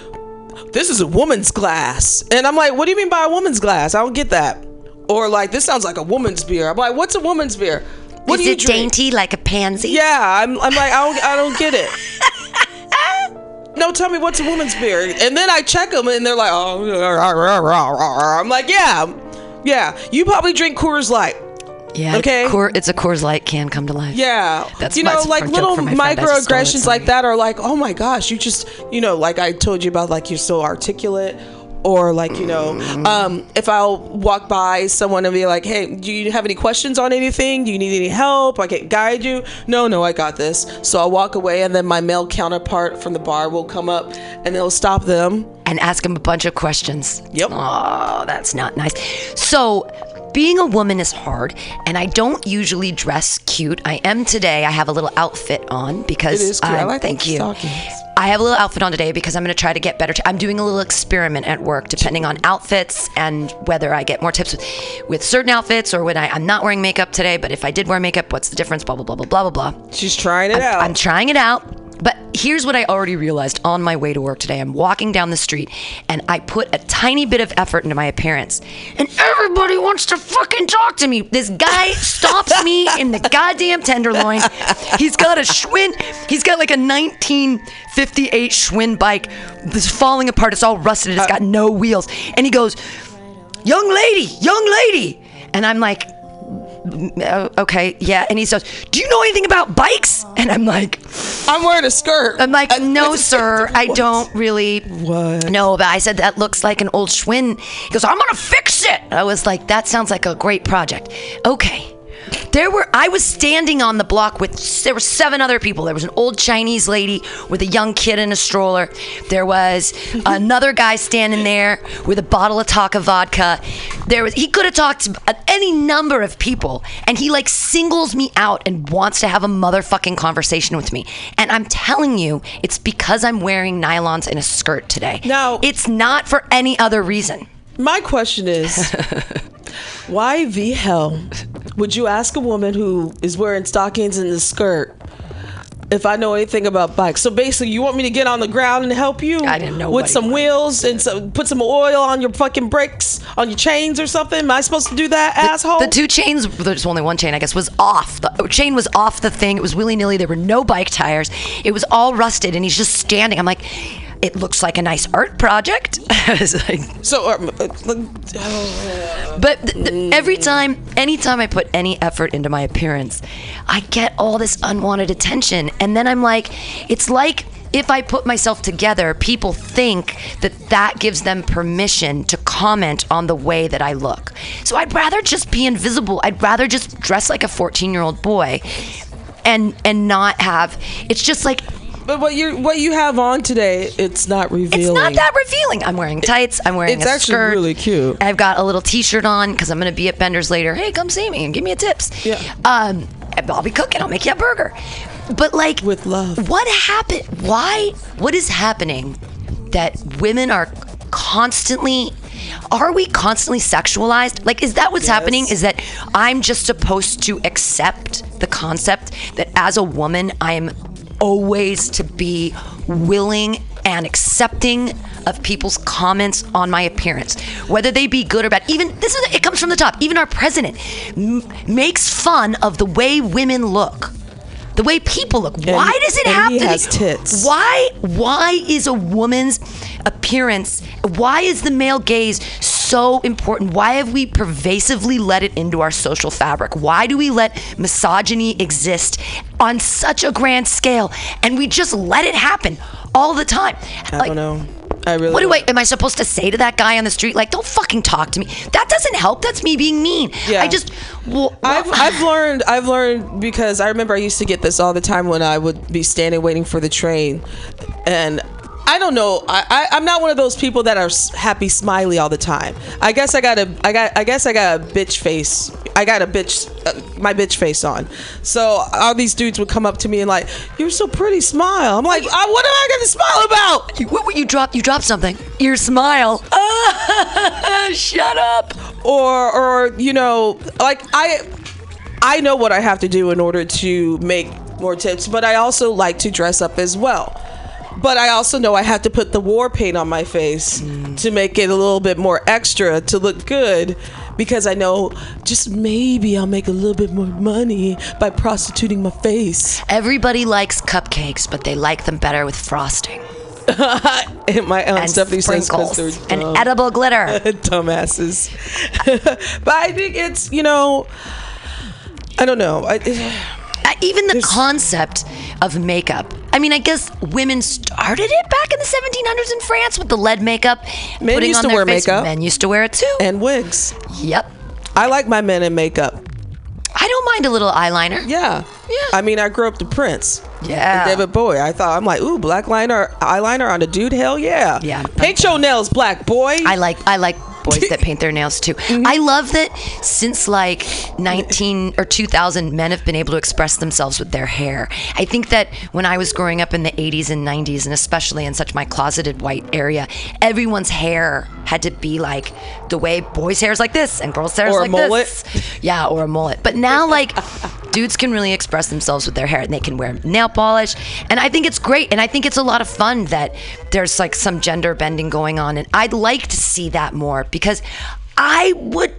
this is a woman's glass. And I'm like, what do you mean by a woman's glass? I don't get that. Or like, this sounds like a woman's beer. I'm like, what's a woman's beer? What Is do you it drink? dainty like a pansy? Yeah, I'm, I'm like, I don't, I don't get it. *laughs* no, tell me what's a woman's beer. And then I check them and they're like, oh, I'm like, yeah, yeah. You probably drink Coors Light. Yeah. Okay. Coor- it's a Coors Light can come to life. Yeah. That's you know, like little from my friend. I just stole it, microaggressions like that are like, oh my gosh, you just, you know, like I told you about, like you're so articulate. Or like you know, Mm-hmm. um, if I'll walk by someone and be like, "Hey, do you have any questions on anything? Do you need any help? I can guide you." No, no, I got this. So I'll walk away, and then my male counterpart from the bar will come up, and they'll stop them. and ask him a bunch of questions. Yep. Oh, that's not nice. So, being a woman is hard, and I don't usually dress cute. I am today. I have a little outfit on because It is cute. I I'm- like thank you. stockings. I have a little outfit on today because I'm going to try to get better. i I'm doing a little experiment at work, depending on outfits and whether I get more tips with, with certain outfits or when I, I'm not wearing makeup today. But if I did wear makeup, what's the difference? Blah blah blah blah blah blah blah. She's trying it out. I'm trying it out. Here's what I already realized on my way to work today. I'm walking down the street and I put a tiny bit of effort into my appearance. And everybody wants to fucking talk to me. This guy stops me in the goddamn tenderloin. He's got a Schwinn, he's got like a 1958 Schwinn bike that's falling apart. It's all rusted. It's got no wheels. And he goes, Young lady, young lady. And I'm like, "Uh, Oh, okay, yeah. And he says, Do you know anything about bikes? And I'm like, I'm wearing a skirt. I'm like, no, *laughs* sir, I don't really What? know. But I said that looks like an old Schwinn. He goes, I'm gonna fix it. I was like, that sounds like a great project. Okay. There were I was standing on the block with there were seven other people. There was an old Chinese lady with a young kid in a stroller. There was mm-hmm. another guy standing there with a bottle of Taaka vodka. There was he could have talked to uh, any number of people and he like singles me out and wants to have a motherfucking conversation with me. And I'm telling you, it's because I'm wearing nylons and a skirt today. No. it's not for any other reason. My question is, *laughs* why the hell would you ask a woman who is wearing stockings and a skirt if I know anything about bikes? So basically, you want me to get on the ground and help you I didn't know with some wheels and some, put some oil on your fucking brakes, on your chains or something? Am I supposed to do that, asshole? The two chains, there's only one chain, I guess, was off. The oh, chain was off the thing. It was willy nilly. There were no bike tires. It was all rusted, and he's just standing. I'm like, it looks like a nice art project. *laughs* Like, so, um, uh, uh, *sighs* but th- th- every time, anytime I put any effort into my appearance, I get all this unwanted attention. And then I'm like, it's like if I put myself together, people think that that gives them permission to comment on the way that I look. So I'd rather just be invisible. I'd rather just dress like a 14 year old boy. And, and not have it's just like but what you what you have on today, it's not revealing. it's not that revealing. I'm wearing tights. I'm wearing It's a actually skirt. really cute. I've got a little T-shirt on because I'm gonna be at Bender's later. Hey, come see me and give me a tips. Yeah. Um, I'll be cooking. I'll make you a burger. But like, With love. What happened? Why? What is happening that women are constantly? Are we constantly sexualized? Like, is that what's happening? Is that I'm just supposed to accept the concept that as a woman, I am always to be willing and accepting of people's comments on my appearance, whether they be good or bad. Even this is it comes from the top. Even our president m- makes fun of the way women look. The way people look. why does it and have to be? tits. Why? Why is a woman's appearance? Why is the male gaze so important? Why have we pervasively let it into our social fabric? Why do we let misogyny exist on such a grand scale, and we just let it happen all the time? I don't know. I really. What do don't. I? Am I supposed to say to that guy on the street, like, "Don't fucking talk to me"? That doesn't help. That's me being mean. Yeah. I just. Well, I've, I've learned I've learned because I remember I used to get this all the time when I would be standing waiting for the train, and I don't know I, I I'm not one of those people that are happy smiley all the time. I guess I got a I got I guess I got a bitch face. I got a bitch uh, my bitch face on. So all these dudes would come up to me and like you're so pretty smile. I'm like "Uh, what am I gonna smile about? You- what, what you dropped? You dropped something. Your smile. *laughs* Shut up. or or you know like i i know what i have to do in order to make more tips but i also like to dress up as well but I also know I have to put the war paint on my face mm. to make it a little bit more extra to look good because I know just maybe I'll make a little bit more money by prostituting my face. Everybody likes cupcakes, but they like them better with frosting *laughs* And my aunt and Stephanie says because they're and edible glitter. *laughs* dumbasses. *laughs* but I think it's you know, I don't know. I, even the concept of makeup. I mean, I guess women started it back in the 1700s in France with the lead makeup. Men used to wear face. makeup. Men used to wear it too. and wigs. yep. I like my men in makeup. I don't mind a little eyeliner. Yeah. Yeah. I mean, I grew up to Prince. Yeah. David Bowie. I thought I'm like, ooh, black liner, eyeliner on a dude. Hell yeah. Yeah. Paint your nails black, boy. I like I like boys that paint their nails too. Mm-hmm. I love that since like 19 or 2000 men have been able to express themselves with their hair. I think that when I was growing up in the 80s and 90s and especially in such my closeted white area, everyone's hair had to be like the way boys' hair is like this and girls' hair is like mullet. this. Yeah, or a mullet. But now like dudes can really express themselves with their hair and they can wear nail polish and I think it's great and I think it's a lot of fun that there's like some gender bending going on and I'd like to see that more because I would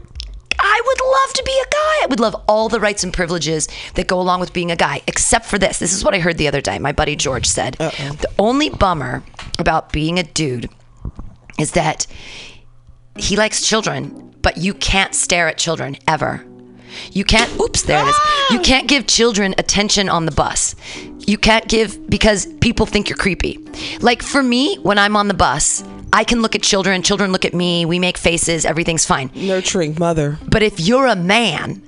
I would love to be a guy. I would love all the rights and privileges that go along with being a guy, except for this. This is what I heard the other day. My buddy George said the only bummer about being a dude is that he likes children, but you can't stare at children ever. You can't, *gasps* oops, there it is. You ah! can't give children attention on the bus. You can't give because people think you're creepy. Like for me, when I'm on the bus, I can look at children, children look at me, we make faces, everything's fine. Nurturing mother. But if you're a man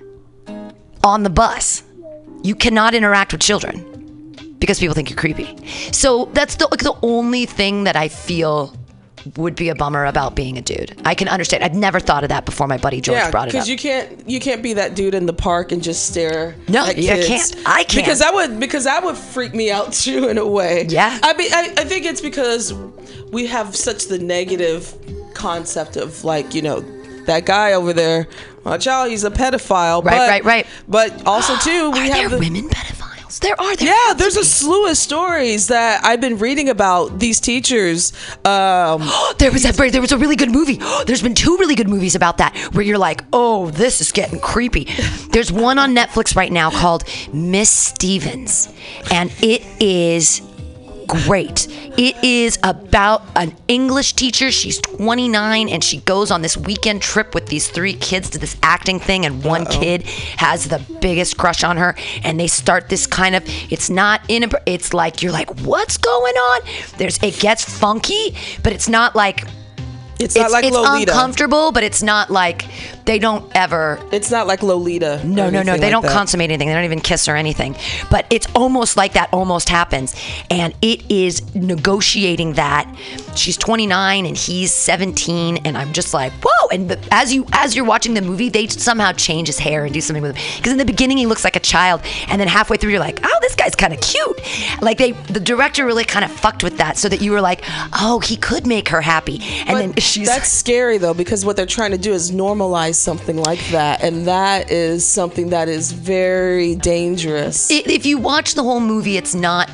on the bus, you cannot interact with children because people think you're creepy. So that's the like the only thing that I feel would be a bummer about being a dude. I can understand. I'd never thought of that before my buddy George Yeah, brought it up. because you can't you can't be that dude in the park and just stare. No, at you kids. can't. I can't. because that would because that would freak me out *laughs* too in a way. Yeah. I mean, I, I think it's because we have such the negative concept of like you know that guy over there. Watch out, he's a pedophile. Right, but, right, right. But also too, we are have there the, women pedophiles? There are. There yeah, there's a slew of stories that I've been reading about these teachers. Um, *gasps* There was a there was a really good movie. *gasps* There's been two really good movies about that where you're like, oh, this is getting creepy. *laughs* There's one on Netflix right now called Miss Stevens, and it is great. It is about an English teacher. She's 29 and she goes on this weekend trip with these three kids to this acting thing and one kid has the biggest crush on her and they start this kind of it's not in a it's like you're like what's going on? There's it gets funky, but it's not like it's not it's, like it's uncomfortable, but it's not like they don't ever It's not like Lolita. no, no, no. They like don't that. consummate anything. They don't even kiss or anything. But it's almost like that almost happens. And it is negotiating that. She's 29 and he's 17. And I'm just like, whoa. And as you as you're watching the movie, they somehow change his hair and do something with him. Because in the beginning he looks like a child. And then halfway through you're like, oh, this guy's kind of cute. Like they the director really kind of fucked with that so that you were like, oh, he could make her happy. And But then she's that's scary though because what they're trying to do is normalize something like that, and that is something that is very dangerous. if you watch the whole movie, it's not.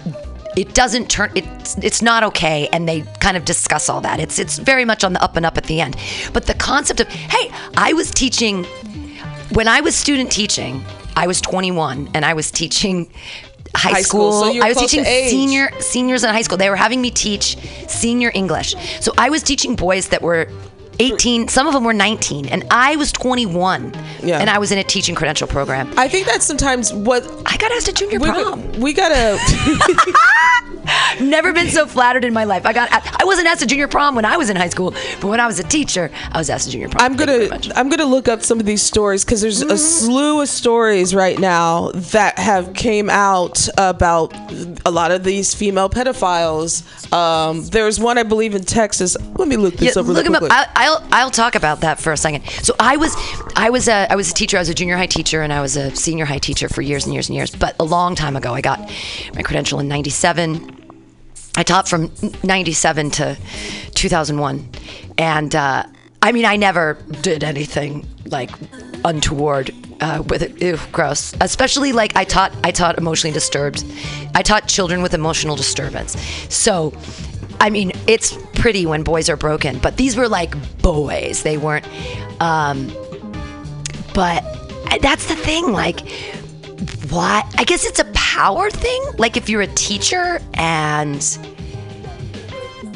It doesn't turn. It's it's not okay, and they kind of discuss all that. It's it's very much on the up and up at the end. But the concept of hey, I was teaching when I was student teaching. I was 21, and I was teaching high, High school, school. so I was teaching age. senior seniors in high school. They were having me teach senior English. So I was teaching boys that were 18. Some of them were 19, and I was 21. Yeah. And I was in a teaching credential program. I think that's sometimes what I got asked to junior we, prom. we gotta. *laughs* Never been so flattered in my life. I got I wasn't asked to junior prom when I was in high school, but when I was a teacher, I was asked to junior prom. I'm gonna. I'm gonna look up some of these stories because there's Mm-hmm. a slew of stories right now that have came out about a lot of these female pedophiles. Um, there's one I believe in Texas. Let me look this Yeah, up. Really look him up. I, I'll I'll talk about that for a second. So I was I was a I was a teacher. I was a junior high teacher, and I was a senior high teacher for years and years and years. But a long time ago, I got my credential in '97. I taught from '97 to 2001, and uh, I mean, I never did anything like untoward uh, with it. Ew, gross. Especially like I taught I taught emotionally disturbed. I taught children with emotional disturbance. So, I mean, it's pretty when boys are broken, but these were like boys. They weren't. Um, but that's the thing. Like, why? I guess it's a power thing. Like if you're a teacher and.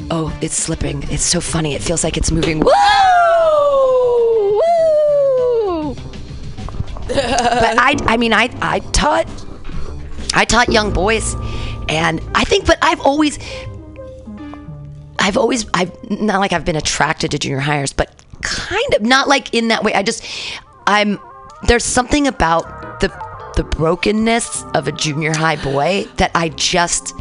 Oh, it's slipping. It's so funny. It feels like it's moving. Woo! Woo! but I, I mean, I, I taught, I taught young boys, and I think, but I've always, I've always, I've not like I've been attracted to junior hires, but kind of not like in that way. I just, I'm, there's something about the the brokenness of a junior high boy that I just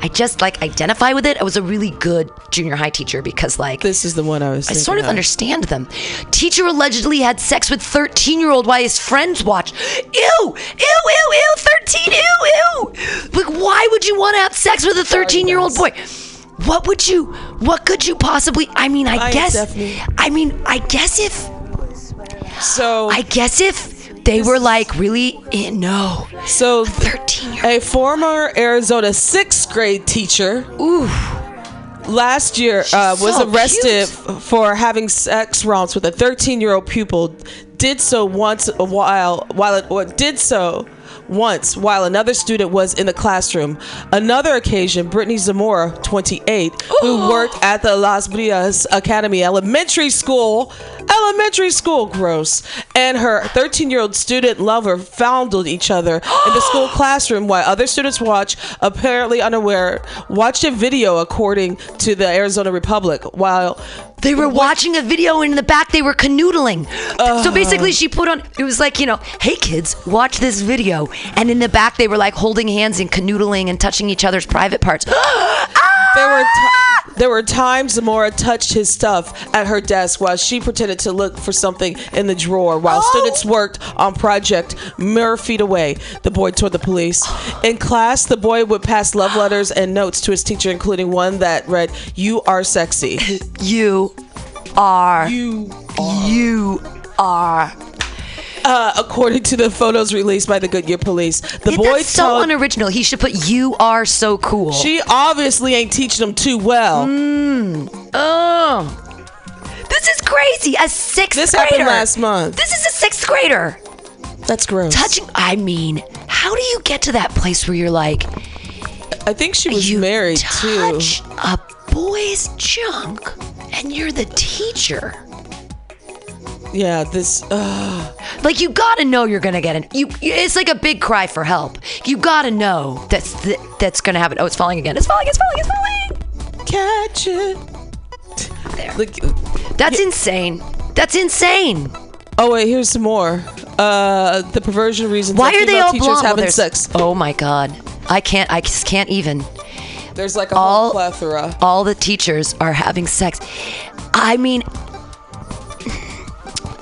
I just like identify with it. I was a really good junior high teacher because like This is the one I was. I sort of understand them. Teacher allegedly had sex with 13 year old while his friends watched. Ew, ew, ew, ew, 13, ew, ew. Like, why would you want to have sex with a 13 year old boy? What would you, what could you possibly, I mean, I, I guess, I mean, I guess if, So I guess if they were like really, in, no, so 13 year a former Arizona sixth grade teacher Ooh, last year uh, was so arrested cute. for having sex romps with a 13 year old pupil. Did so once a while while it or did so once while another student was in the classroom. Another occasion, Brittany Zamora, 28, who worked at the Las Brisas Academy Elementary School, elementary school, gross, and her 13 year old student lover fondled each other in the school *gasps* classroom while other students watched, apparently unaware, watched a video according to the Arizona Republic while They were watching a video and in the back they were canoodling. so basically she put on it was like, you know, hey kids, watch this video. And in the back they were like holding hands and canoodling and touching each other's private parts. *gasps* Ah! There were ti there were times Zamora touched his stuff at her desk while she pretended to look for something in the drawer while Oh. students worked on project mere feet away. The boy told the police. In class, the boy would pass love letters and notes to his teacher, including one that read, "You are sexy." *laughs* you are You. you are Uh, according to the photos released by the Goodyear police, the Yeah, boy that's so told unoriginal. He should put you are so cool. she obviously ain't teaching him too well. oh. This is crazy. A sixth This grader. This happened last month. This is a sixth grader. That's gross. Touching I mean, how do you get to that place where you're like I think she was you married too. touch a boy's junk and you're the teacher. Yeah, this. Uh, Like you gotta know you're gonna get it. You, it's like a big cry for help. You gotta know that's th- that's gonna happen. Oh, it's falling again. It's falling. It's falling. It's falling. catch it. There. Look, That's insane. That's insane. oh wait, here's some more. Uh, the perversion reasons. Why are they all teachers blonde? Having there's- sex? Oh my god. I can't. I just can't even. There's like a all- whole plethora. all the teachers are having sex. I mean,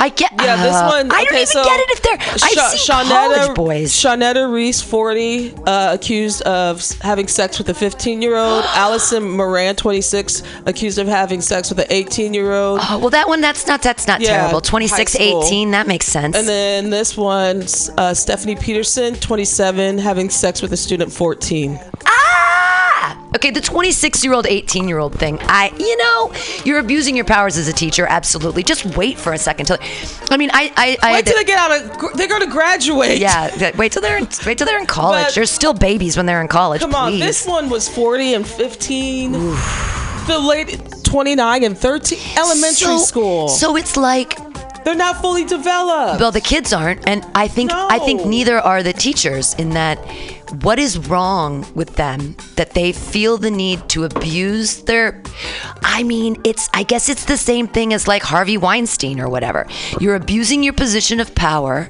I get. Yeah, this uh, one. I don't okay, even so get it if they're. I've seen college boys. Shawnetta Reese, 40, uh, accused of having sex with a 15 year old. *gasps* Allison Moran, 26, accused of having sex with an 18 year old. Oh, well, that one. That's not. That's not Yeah, terrible. 26, 18. That makes sense. And then this one, uh, Stephanie Peterson, 27, having sex with a student 14. Okay, the 26 year old, 18 year old thing. I, you know, you're abusing your powers as a teacher. Absolutely. Just wait for a second till. I mean, I, I, I. Wait till they get out of. They're going to graduate. yeah, wait till they're in, wait till they're in college. But- they're still babies when they're in college. Come on, please. this one was 40 and 15. The late 29 and 13. Elementary So- school. So it's like They're not fully developed. Well, the kids aren't, and I think I think neither are the teachers. In that, what is wrong with them that they feel the need to abuse their? I mean, it's I guess it's the same thing as like Harvey Weinstein or whatever. You're abusing your position of power.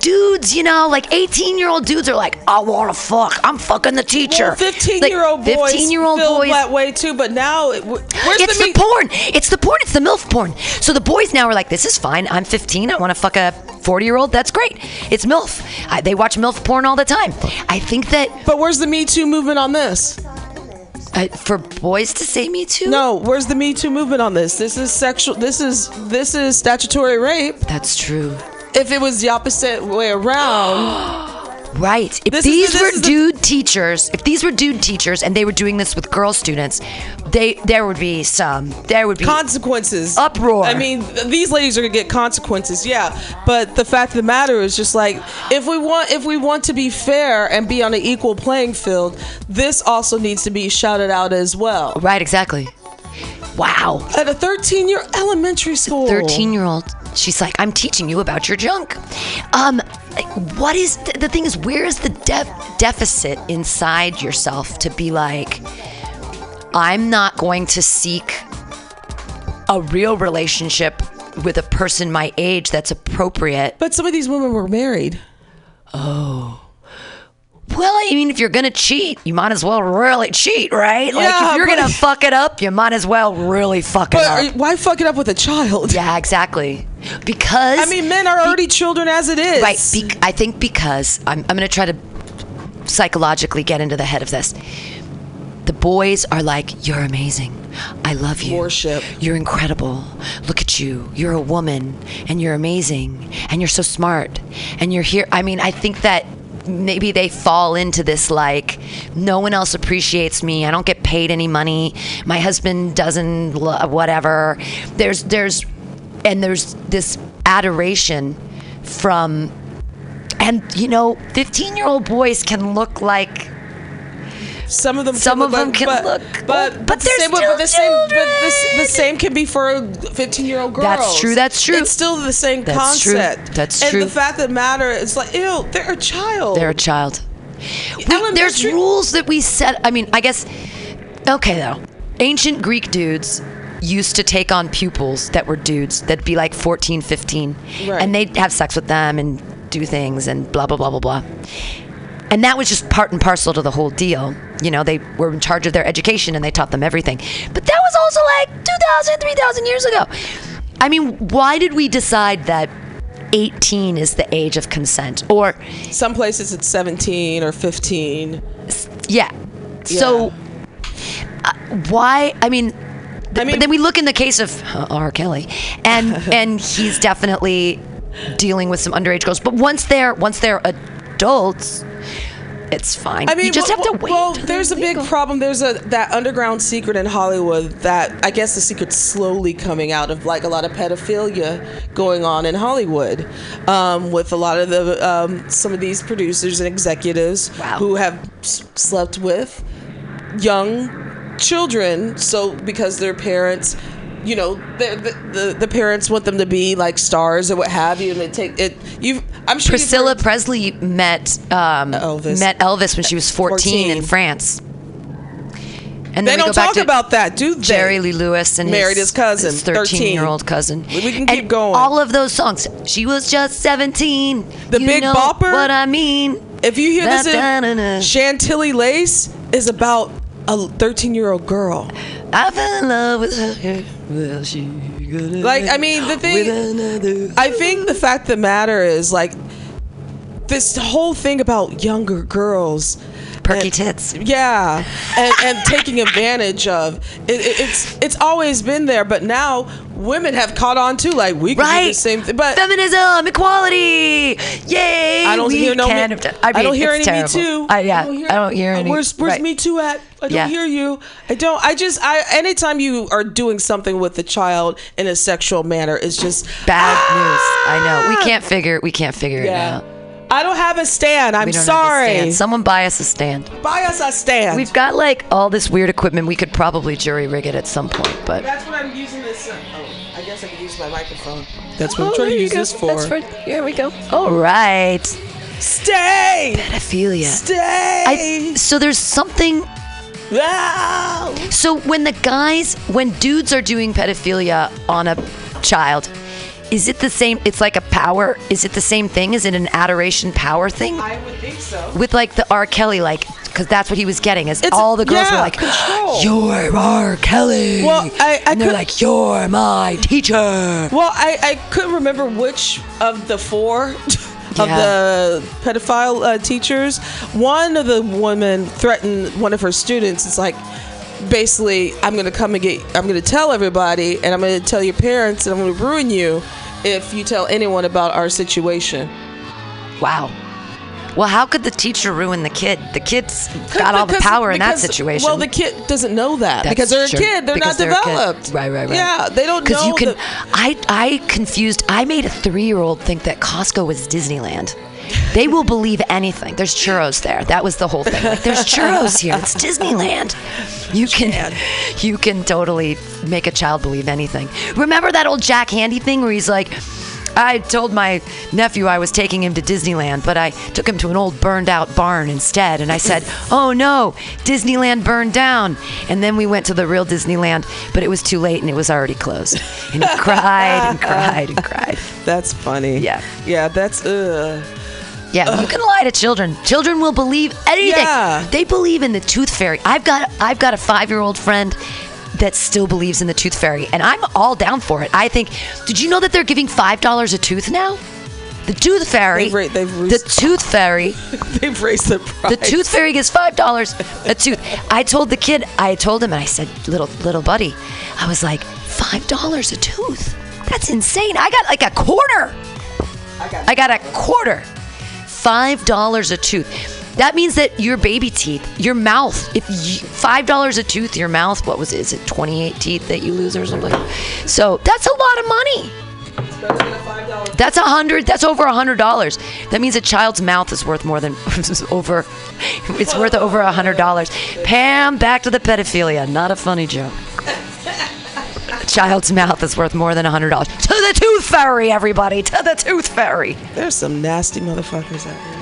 Dudes, you know, like 18 year old dudes are like, I want to fuck. I'm fucking the teacher. Well, 15 year old boys 15 year old feel boys that way too, but now it- where's it's the the, porn. It's the porn. It's the MILF porn. So the boys now are like, this is fine. I'm 15. I want to fuck a 40 year old. That's great. It's MILF. I, they watch MILF porn all the time. I think that But where's the Me Too movement on this? uh, for boys to say me too, No, where's the Me Too movement on this? This is sexual. This is this is statutory rape. that's true. If it was the opposite way around, *gasps* Right. If This these the- this were is the- dude teachers, if these were dude teachers and they were doing this with girl students, they there would be some there would be consequences. Uproar. I mean, th- these ladies are gonna get consequences, yeah. But the fact of the matter is just like if we want if we want to be fair and be on an equal playing field, this also needs to be shouted out as well. Right, exactly. Wow. At a 13 year elementary school. 13 year old she's like i'm teaching you about your junk um what is th- the thing is where is the def- deficit inside yourself to be like i'm not going to seek a real relationship with a person my age that's appropriate But some of these women were married. Well i mean if you're gonna cheat you might as well really cheat right like Yeah, if you're but- gonna fuck it up you might as well really fuck it up are- why fuck it up with a child? *laughs* yeah exactly because I mean, men are already children as it is. Right. Be- I think because I'm, I'm going to try to psychologically get into the head of this. The boys are like, You're amazing. I love you. Worship. You're incredible. Look at you. You're a woman and you're amazing and you're so smart and you're here. I mean, I think that maybe they fall into this like no one else appreciates me i don't get paid any money my husband doesn't lo- whatever. There's there's and there's this adoration from and you know 15 year old boys can look like Some of them, Some can of look them like- can but, look- but but the they're same, but the same, but the, the same can be for a fifteen-year-old girl. That's true, that's true. It's still the same That's true, concept. that's and true. And the fact the matter is like, ew, they're a child. they're a child We- there's rules that we set i mean i guess okay though ancient greek dudes used to take on pupils that were dudes that'd be like 14 15 Right. and they'd have sex with them and do things and blah blah blah blah blah and that was just part and parcel to the whole deal you know they were in charge of their education and they taught them everything but that was also like 2000 3000 years ago i mean why did we decide that 18 is the age of consent or Some places it's seventeen or fifteen. yeah. So, uh, why? I mean, th- I mean- but then we look in the case of uh, R. Kelly, and *laughs* and he's definitely dealing with some underage girls. But once they're once they're adults, it's fine. I mean, you just well, have to wait. Well, there's a big problem. There's a that underground secret in Hollywood that I guess the secret's slowly coming out of like a lot of pedophilia going on in Hollywood, um, with a lot of the um, some of these producers and executives Wow. who have s- slept with young children. So because their parents. You know, the, the the the parents want them to be like stars or what have you, and they take it. You, I'm sure Priscilla Presley met um, Elvis. met Elvis when she was 14, in France. And They then don't go back talk to about that, do they? Jerry Lee Lewis and Married his cousin, 13 year old cousin. We can And keep going. All of those songs. She was just 17. The you Big know Bopper? What I mean. If you hear this, Da, da, da, da. Chantilly Lace is about a 13 year old girl. I fell in love with her. Well, she gonna Like, I mean, the thing- I think the fact of the matter is like this whole thing about younger girls. Perky and- tits. Yeah, and, and taking advantage of it, it, it's it's always been there, but now women have caught on too. Like we can do the same thing, but Feminism, equality, yay! I don't hear no. Me, have done- I, don't hear any terrible. Me Too. I, yeah, I don't hear, uh, any. Where's Where's right. Me Too at? I don't Yeah. hear you. I don't. I just. I. Anytime you are doing something with the child in a sexual manner, it's just Bad Ah! news. I know. We can't figure. We can't figure it out. I don't have a stand. I'm We don't have a sorry. stand. Someone buy us a stand. Buy us a stand. We've got like all this weird equipment. We could probably jury rig it at some point, but That's what I'm using this. Uh, oh, I guess I can use my microphone. That's what Oh, I'm trying to use go. this for. That's for. Here we go. All right. Stay. Pedophilia. Stay. I, so there's something. Ah. So when the guys, when dudes are doing pedophilia on a child, is it the same? It's like a power. Is it the same thing? Is it an adoration power thing? I would think so. With like the R. Kelly, like, because that's what he was getting. Is It's- all the girls were like, control. "You're R. Kelly." Well, I- I and they're could- like, "You're my teacher." Well, I, I couldn't remember which of the four *laughs* of Yeah. the pedophile uh, teachers. One of the women threatened one of her students. It's like, basically, I'm going to come and get, I'm going to tell everybody, and I'm going to tell your parents, and I'm going to ruin you if you tell anyone about our situation. Wow. Well, how could the teacher ruin the kid? The kid's got all the Because- power in that situation. Well, the kid doesn't know that That's because they're true. a kid. They're Because not they're developed. Right, right, right. Yeah, they don't know. you can. the- I I confused. I made a three-year-old think that Costco was Disneyland. They will believe anything. There's churros there. That was the whole thing. Like, there's churros here. It's Disneyland. You can, *laughs* you can totally make a child believe anything. Remember that old Jack Handey thing where he's like. I told my nephew I was taking him to Disneyland, but I took him to an old burned out barn instead. And I said, *laughs* Oh no, Disneyland burned down. And then we went to the real Disneyland, but it was too late and it was already closed. And he *laughs* cried and cried and cried. That's funny. Yeah. Yeah, that's uh Yeah, you can lie to children. Children will believe anything. Yeah. They believe in the tooth fairy. I've got I've got a five year old friend that still believes in the tooth fairy, and I'm all down for it. I think. Did you know that they're giving five dollars a tooth now? The tooth fairy. They've they've the tooth fairy. *laughs* they've raised the price. The tooth fairy gets five dollars a tooth. I told the kid. I told him, and I said, "Little little buddy," I was like, five dollars a tooth. That's insane. I got like a quarter. I got a quarter. Five dollars a tooth. That means that your baby teeth, your mouth, if you, five dollars a tooth, your mouth, what was it? Is it twenty-eight teeth that you lose or something? So that's a lot of money. That's a hundred. That's over a hundred dollars. That means a child's mouth is worth more than *laughs* over. It's worth over a hundred dollars. Pam, back to the pedophilia. Not a funny joke. Child's mouth is worth more than a hundred dollars. To the tooth fairy, everybody. To the tooth fairy. There's some nasty motherfuckers out here.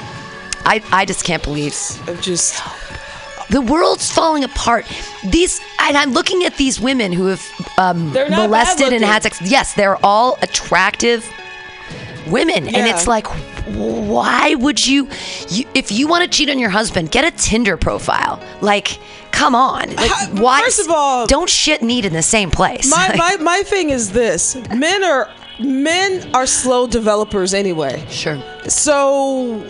I, I just can't believe Of just the world's falling apart. These and I'm looking at these women who have um, molested and had sex. Yes, they're all attractive women, and it's like, why would you, you? If you want to cheat on your husband, get a Tinder profile. Like, come on. Like, why? first of all- don't shit need in the same place. my, Like, my my thing is this: men are men are slow developers anyway. sure. So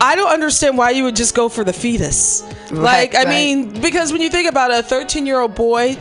I don't understand why you would just go for the fetus. like I right. mean, because when you think about it, a 13 year old boy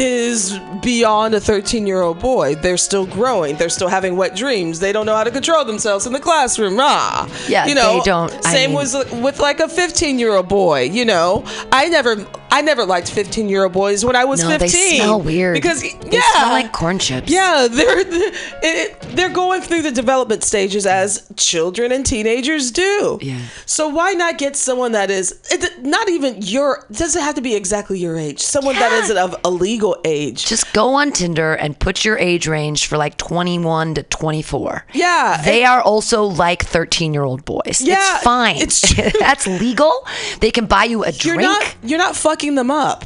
is beyond a 13 year old boy. They're still growing. They're still having wet dreams. They don't know how to control themselves in the classroom. Ah, Yeah, you know. they don't- I Same mean- was with like a 15 year old boy. You know, I never, I never liked 15 year old boys when I was No, 15 they smell weird. because They yeah, smell like corn chips. yeah, they're *laughs* they're going through the development stages as children and teenagers do. Yeah. So why not get someone that is not even your doesn't have to be exactly your age. Someone that Yeah. isn't of a legal age. Just go on Tinder and put your age range for like 21 to 24. Yeah, They are also like 13 year old boys. Yeah, it's fine. it's. *laughs* That's legal. They can buy you a you're drink. not you're not fucking them up.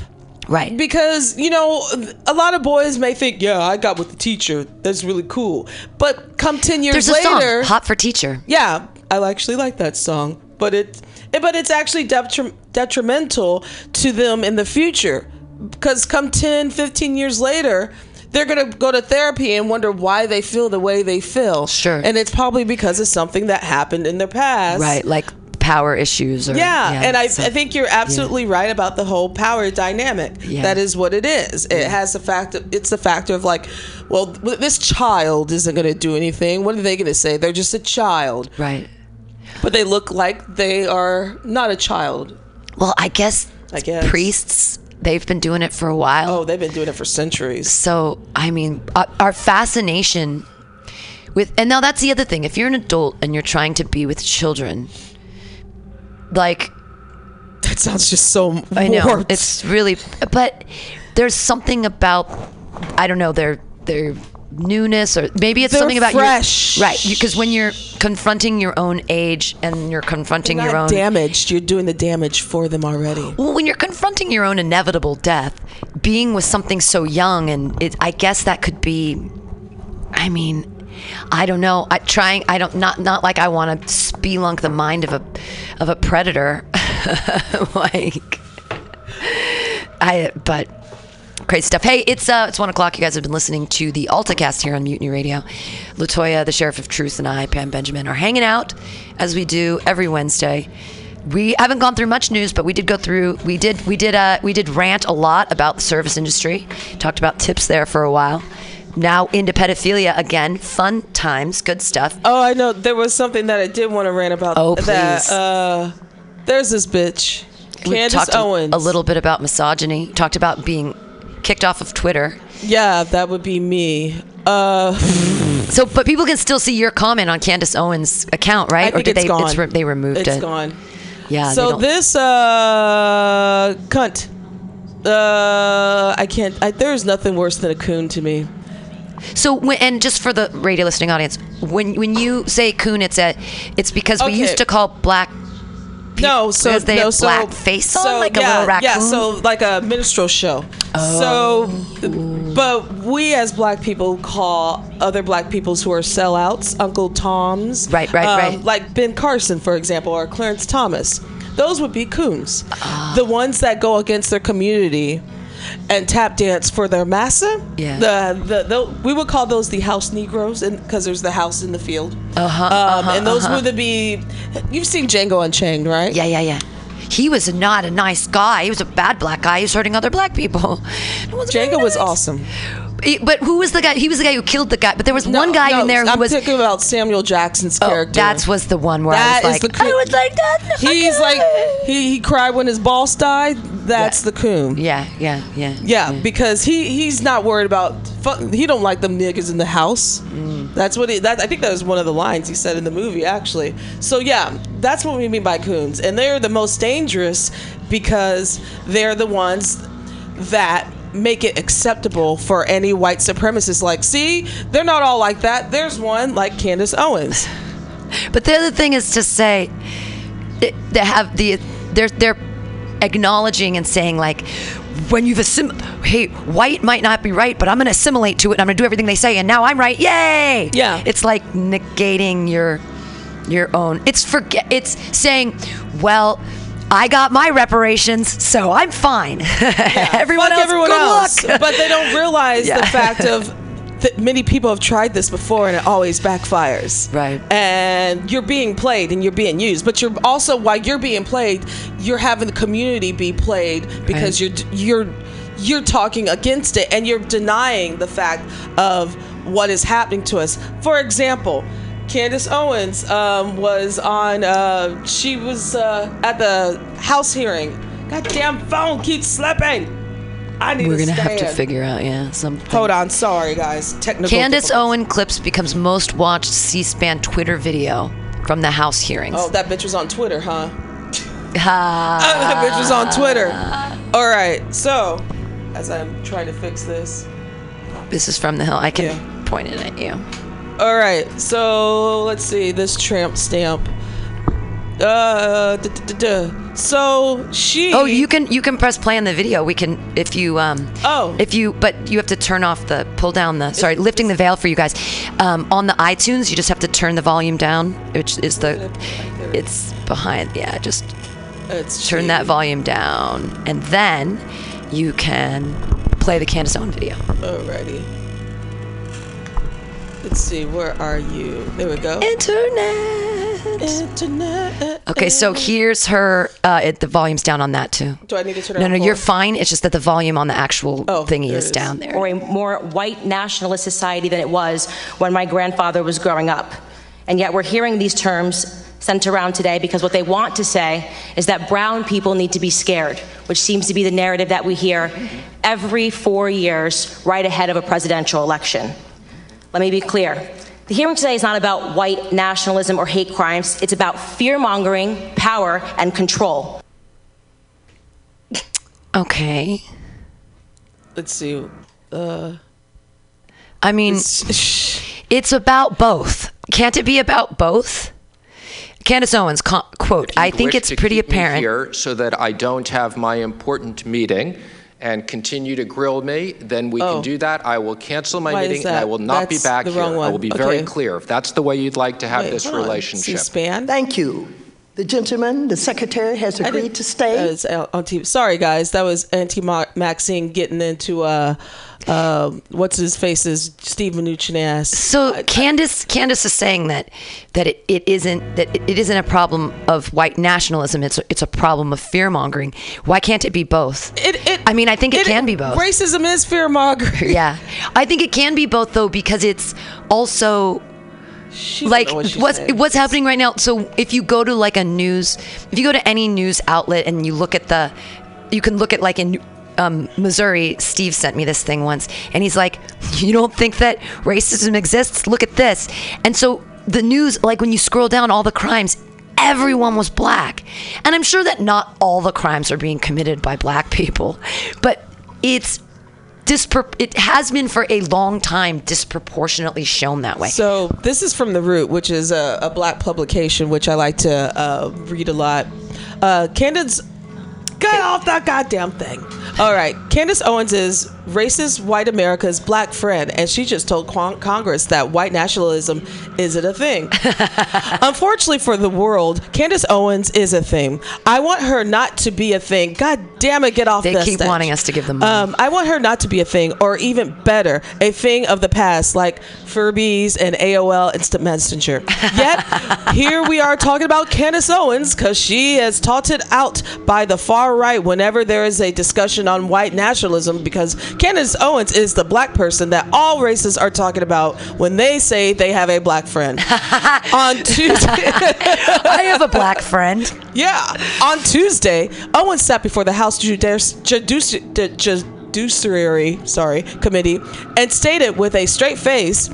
right. Because, you know, a lot of boys may think, yeah, I got with the teacher. That's really cool. But come 10 years There's a later. song, Hot for Teacher. Yeah, I actually like that song, but it, but it's actually detri- detrimental to them in the future because come 10, 15 years later, they're going to go to therapy and wonder why they feel the way they feel. Sure. And it's probably because of something that happened in their past. Right. Like power issues or. Yeah, and I, so- I think you're absolutely right about the whole power dynamic. Yeah. That is what it is. It has the fact. of, It's the factor of like, well, this child isn't going to do anything. What are they going to say? They're just a child Right. but they look like they are not a child. Well, I guess, I guess. priests, they've been doing it for a while. Oh, they've been doing it for centuries. So, I mean, uh, our fascination with, and now that's the other thing. If you're an adult and you're trying to be with children, like, That sounds just so I know warped. it's really, but there's something about, I don't know, their their newness or maybe it's They're something about fresh. your right because when you're confronting your own age and you're confronting You're your own damaged. You're doing the damage for them already. *gasps* Well, when you're confronting your own inevitable death, being with something so young, and it, I guess that could be, I mean, I don't know. I trying. I don't not not like I want to spelunk the mind of a of a predator, *laughs* like I. But crazy stuff. Hey, it's uh, it's one o'clock. You guys have been listening to the AltaCast here on Mutiny Radio. Latoya, the Sheriff of Truth, and I, Pam Benjamin, are hanging out as we do every Wednesday. We haven't gone through much news, but we did go through. We did. We did. Uh, we did rant a lot about the service industry. Talked about tips there for a while. now into pedophilia again. Fun times, good stuff. Oh, I know. There was something that I did want to rant about. Oh, That, please. uh, there's this bitch, We Candace Owens. a little bit about misogyny. Talked about being kicked off of Twitter. Yeah, that would be me. Uh, *laughs* So, but people can still see your comment on Candace Owens' account, right? I think or did it's they? gone. It's re- they removed It's It's gone. Yeah. so this uh cunt. Uh, I can't. I, there's nothing worse than a coon to me. So, when, and just for the radio listening audience, when when you say coon, it's a, it's because we Okay. used to call black. No, so they no, have so, black face on, so, like a yeah, little raccoon. Yeah, so like a minstrel show. Oh. So, but we as black people call other black peoples who are sellouts Uncle Toms. Um, Right, right, right. Like Ben Carson, for example, or Clarence Thomas. Those would be coons. Ah. The ones that go against their community and tap dance for their massa. Yeah. The, the, the we would call those the house Negroes, and because there's the house in the field. Uh-huh, Um, uh-huh, and those uh-huh. would be. You've seen Django Unchained, right? Yeah, yeah, yeah. He was not a nice guy. He was a bad black guy. He was hurting other black people. *laughs* Django was awesome. But who was the guy? He was the guy who killed the guy. But there was No, one guy no, in there who I'm was. thinking about Samuel Jackson's Oh, character. that was the one where That I was like, the coon. I was like, that. He's like he, he cried when his boss died. That's Yeah. the coon. Yeah, yeah, yeah. Yeah, because he he's not worried about. He don't like them niggas in the house. Mm. That's what he. That I think that was one of the lines he said in the movie actually. So yeah, that's what we mean by coons, and they're the most dangerous because they're the ones that make it acceptable for any white supremacists. Like, see, they're not all like that. There's one like Candace Owens. *sighs* But the other thing is to say, they, they have the they're they're acknowledging and saying like, when you've assim, hey, white might not be right, but I'm gonna assimilate to it. and I'm gonna do everything they say, and now I'm right. Yay! Yeah. It's like negating your your own. It's forget. It's saying, well. I got my reparations, so I'm fine. *laughs* everyone else, everyone good else. luck. but they don't realize Yeah. the fact of that many people have tried this before and it always backfires. Right. And you're being played and you're being used, but you're also while you're being played, you're having the community be played because Right. you're you're you're talking against it and you're denying the fact of what is happening to us. For example, Candace Owens um, was on. Uh, she was uh, at the House hearing. Goddamn phone keeps slipping. I need We're gonna have to figure out, yeah, something. Hold on, sorry guys. Technical. Candace. Owen clips becomes most watched C-SPAN Twitter video from the House hearings. Oh, that bitch was on Twitter, huh? Ha. *laughs* that bitch was on Twitter. All right, so as I'm trying to fix this. This is from the Hill. I can Yeah. point it at you. All right, so let's see this tramp stamp. Uh, duh, duh, duh, duh. so she. Oh, you can you can press play on the video. We can if you um Oh. if you but you have to turn off the pull down the sorry lifting the veil for you guys. Um, on the iTunes, you just have to turn the volume down, which is the it's behind. Yeah, just It's turn that volume down, and then you can play the Candace Owen video. Alrighty. Let's see, where are you? There we go. Internet. Internet. Okay, so here's her. Uh, it, the volume's down on that too. Do I need to turn it No, no, full? you're fine. It's just that the volume on the actual Oh, thingy there is it is. down there. or a more white nationalist society than it was when my grandfather was growing up. And yet we're hearing these terms sent around today because what they want to say is that brown people need to be scared, which seems to be the narrative that we hear every four years right ahead of a presidential election. Let me be clear. The hearing today is not about white nationalism or hate crimes. It's about fear mongering, power, and control. Okay. Let's see. Uh, I mean, it's about both. Can't it be about both? Candace Owens, quote, I think it's pretty apparent. here so that I don't have my important meeting and continue to grill me, then we Oh. can do that. I will cancel my Why meeting and I will not That's be back the here. wrong I will be very clear. If that's the way you'd like to have wait, this hold on. relationship. C-SPAN. Thank you. The gentleman, the secretary, has agreed to stay. That was on on Sorry, guys. That was Auntie Ma- Maxine getting into uh, uh, what's his face's Steve Mnuchin ass. So Candace, Candace is saying that that it, it isn't that it, it isn't a problem of white nationalism. It's a, it's a problem of fear mongering. Why can't it be both? It, it, I mean, I think it, can be both. Racism is fear mongering. Yeah, I think it can be both though because it's also like what's what's happening right now. So if you go to like a news, if you go to any news outlet and you look at the, you can look at like in. Um, Missouri, Steve sent me this thing once, and he's like, "You don't think that racism exists? Look at this." And so the news, like when you scroll down, all the crimes, everyone was black, and I'm sure that not all the crimes are being committed by black people, but it's dispro- it has been for a long time disproportionately shown that way. So this is from the Root, which is a, a black publication, which I like to uh, read a lot. Uh, Candace, get off that goddamn thing. All right, Candace Owens is racist white America's black friend, and she just told Con- Congress that white nationalism isn't a thing. *laughs* Unfortunately for the world, Candace Owens is a thing. I want her not to be a thing. God damn it, get off They the keep stage. wanting us to give them money. Um, I want her not to be a thing, or even better, a thing of the past, like Furbies and AOL Instant Messenger. Yet, *laughs* here we are talking about Candace Owens because she has taunted out by the far right whenever there is a discussion on white nationalism. Because Candace Owens is the black person that all races are talking about when they say they have a black friend. *laughs* on Tuesday. *laughs* I have a black friend. Yeah. On Tuesday, Owen sat before the House Judici- Judici- Ju- Judiciary sorry, Committee and stated with a straight face,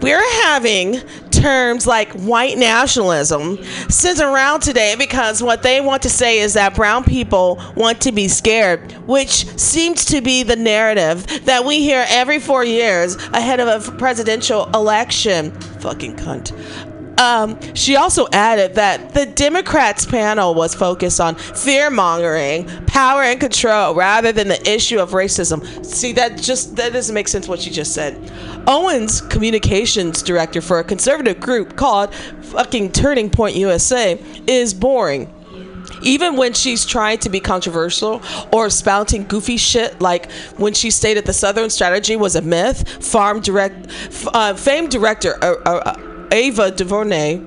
we're having terms like white nationalism sits around today because what they want to say is that brown people want to be scared, which seems to be the narrative that we hear every four years ahead of a presidential election. Fucking cunt. Um, she also added that the Democrats panel was focused on fear mongering, power and control, rather than the issue of racism. See, that just that doesn't make sense what she just said. Owens, communications director for a conservative group called fucking Turning Point USA, is boring even when she's trying to be controversial or spouting goofy shit like when she stated the southern strategy was a myth farm direct uh, famed director uh, uh, ava duvernay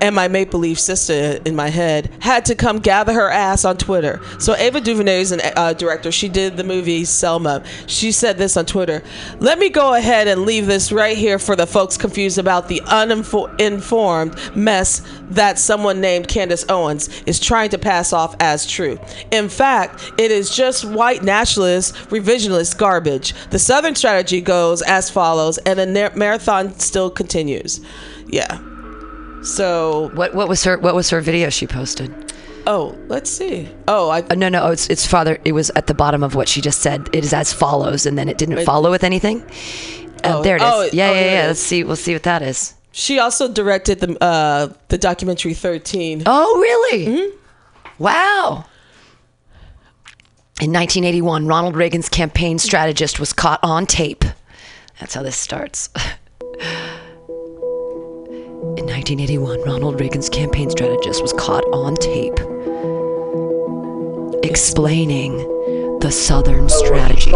and my Maple Leaf sister in my head had to come gather her ass on Twitter. So Ava DuVernay is a uh, director. She did the movie Selma. She said this on Twitter. Let me go ahead and leave this right here for the folks confused about the uninformed mess that someone named Candace Owens is trying to pass off as true. In fact, it is just white nationalist, revisionist garbage. The Southern strategy goes as follows, and the marathon still continues. Yeah. So What what was her what was her video she posted? Oh, let's see. Oh, I Uh, no, no, it's it's farther. It was at the bottom of what she just said. It is as follows, and then it didn't follow with anything. Uh, Oh, there it is. oh, yeah, oh, yeah, yeah. Let's see. We'll see what that is. she also directed the uh the documentary 13. Oh, really? Mm-hmm. Wow. In 1981, Ronald Reagan's campaign strategist was caught on tape. That's how this starts. *laughs* In 1981, Ronald Reagan's campaign strategist was caught on tape explaining the Southern strategy.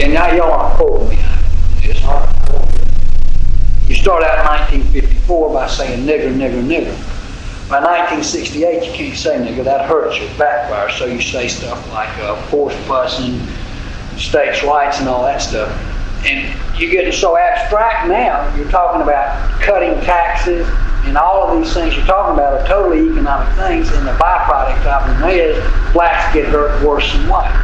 And now y'all aren't quoting me. You start out in 1954 by saying nigger, nigger, nigger. By 1968, you can't say nigger. That hurts you, backfires. So you say stuff like uh, force busing, states' rights, and all that stuff. And you're getting so abstract now. You're talking about cutting taxes, and all of these things you're talking about are totally economic things. And the byproduct of them is blacks get hurt worse than white.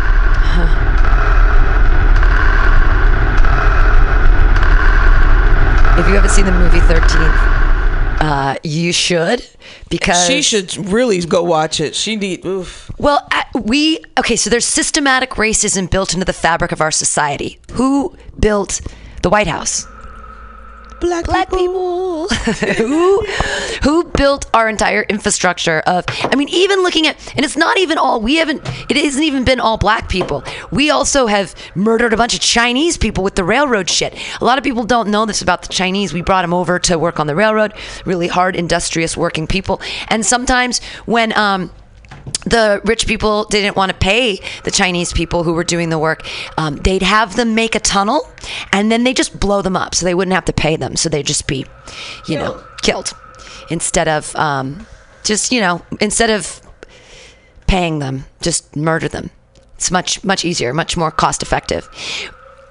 If you haven't seen the movie 13th, uh, you should because She should really go watch it. She need oof. Well, we okay. So there's systematic racism built into the fabric of our society. Who built the White House? Black, Black people. *laughs* who who built our entire infrastructure of I mean even looking at and it's not even all we haven't it hasn't even been all black people. We also have murdered a bunch of Chinese people with the railroad shit. A lot of people don't know this about the Chinese. We brought them over to work on the railroad, really hard industrious working people. And sometimes when um the rich people didn't want to pay the Chinese people who were doing the work. Um, they'd have them make a tunnel and then they just blow them up so they wouldn't have to pay them. So they'd just be, you know, killed instead of um, just, you know, instead of paying them, just murder them. It's much, much easier, much more cost effective.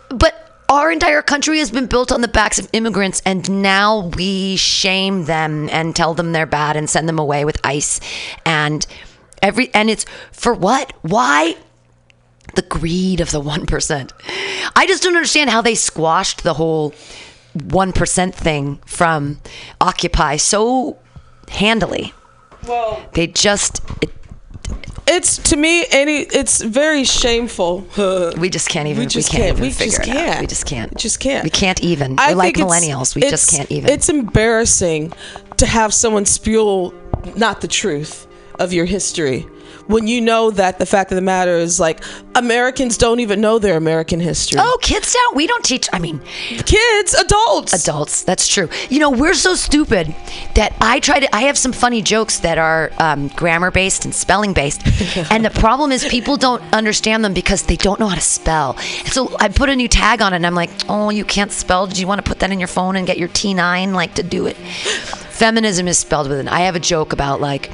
But our entire country has been built on the backs of immigrants, and now we shame them and tell them they're bad and send them away with ICE and every and it's for what? Why? The greed of the one percent. I just don't understand how they squashed the whole one percent thing from Occupy so handily. Well, They just it, it's to me any it's very shameful. *laughs* we just can't even We just can't, can't. even We figure just it can't. We just can't. Just can't. We can't even. I We're like millennials. We just can't even. It's embarrassing to have someone spew not the truth of your history when you know that the fact of the matter is like Americans don't even know their American history. oh, kids don't. We don't teach. I mean, kids, adults, adults. That's true. You know, we're so stupid that I try to. I have some funny jokes that are um, grammar based and spelling based, *laughs* and the problem is people don't understand them because they don't know how to spell. So I put a new tag on it, and I'm like, oh, you can't spell. Do you want to put that in your phone and get your T9 like to do it? Feminism is spelled with an. I have a joke about like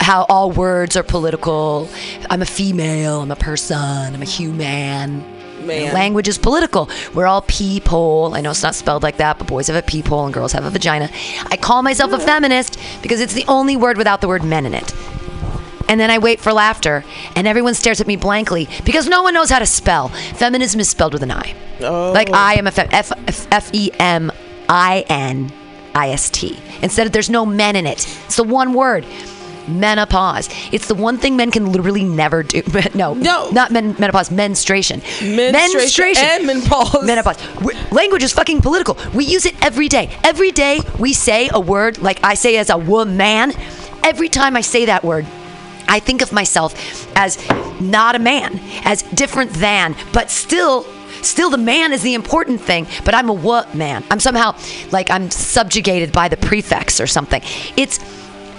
how all words are political. I'm a female. I'm a person. I'm a human. Man. Language is political. We're all peephole. I know it's not spelled like that, but boys have a peephole and girls have a vagina. I call myself a feminist because it's the only word without the word men in it. And then I wait for laughter, and everyone stares at me blankly because no one knows how to spell. Feminism is spelled with an I. Like I am a fem- F F F E M I N I S T. Instead of there's no men in it. It's the one word. Menopause. It's the one thing men can literally never do. *laughs* no, No. not men, menopause. Menstruation. Menstruation and menopause. Menopause. Language is fucking political. We use it every day. Every day we say a word like I say as a woman. Every time I say that word, I think of myself as not a man, as different than, but still. Still, the man is the important thing, but I'm a what man. I'm somehow like I'm subjugated by the prefix or something. It's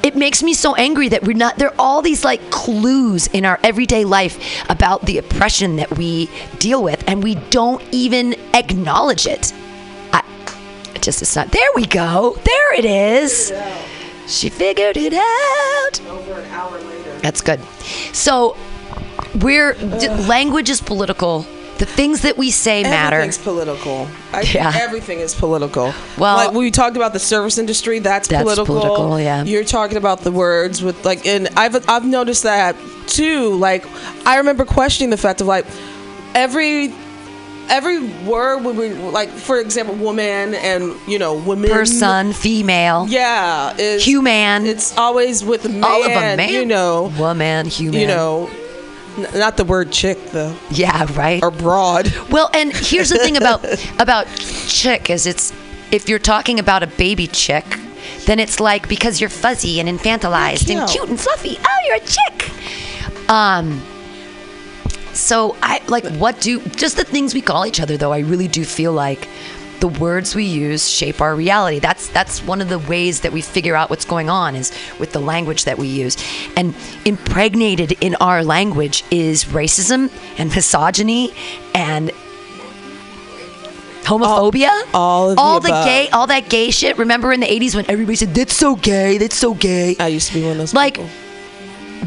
it makes me so angry that we're not there are all these like clues in our everyday life about the oppression that we deal with and we don't even acknowledge it. I, just it's not there we go there it is. She figured it out. Over an hour later. that's good. So we're d- language is political the things that we say matter Everything's political. I Yeah. everything is political. Well- like we talked about the service industry, that's, That's political. political, yeah. You're talking about the words with like, and I've I've noticed that too. Like, I remember questioning the fact of like every every word would be like, for example, woman and you know women, person female yeah, is human It's always with man. all of them man You know, woman human you know, not the word chick though, yeah right or broad. Well, and here's the thing about *laughs* about chick is it's if you're talking about a baby chick, then it's like because you're fuzzy and infantilized and Cute. cute and fluffy. Oh, you're a chick. Um. So I like what do just the things we call each other though. I really do feel like the words we use shape our reality. That's that's one of the ways that we figure out what's going on is with the language that we use. And impregnated in our language is racism and misogyny and homophobia. all of the all the, above. gay, all that gay shit. Remember in the '80s when everybody said that's so gay, that's so gay. I used to be one of those. Like, people.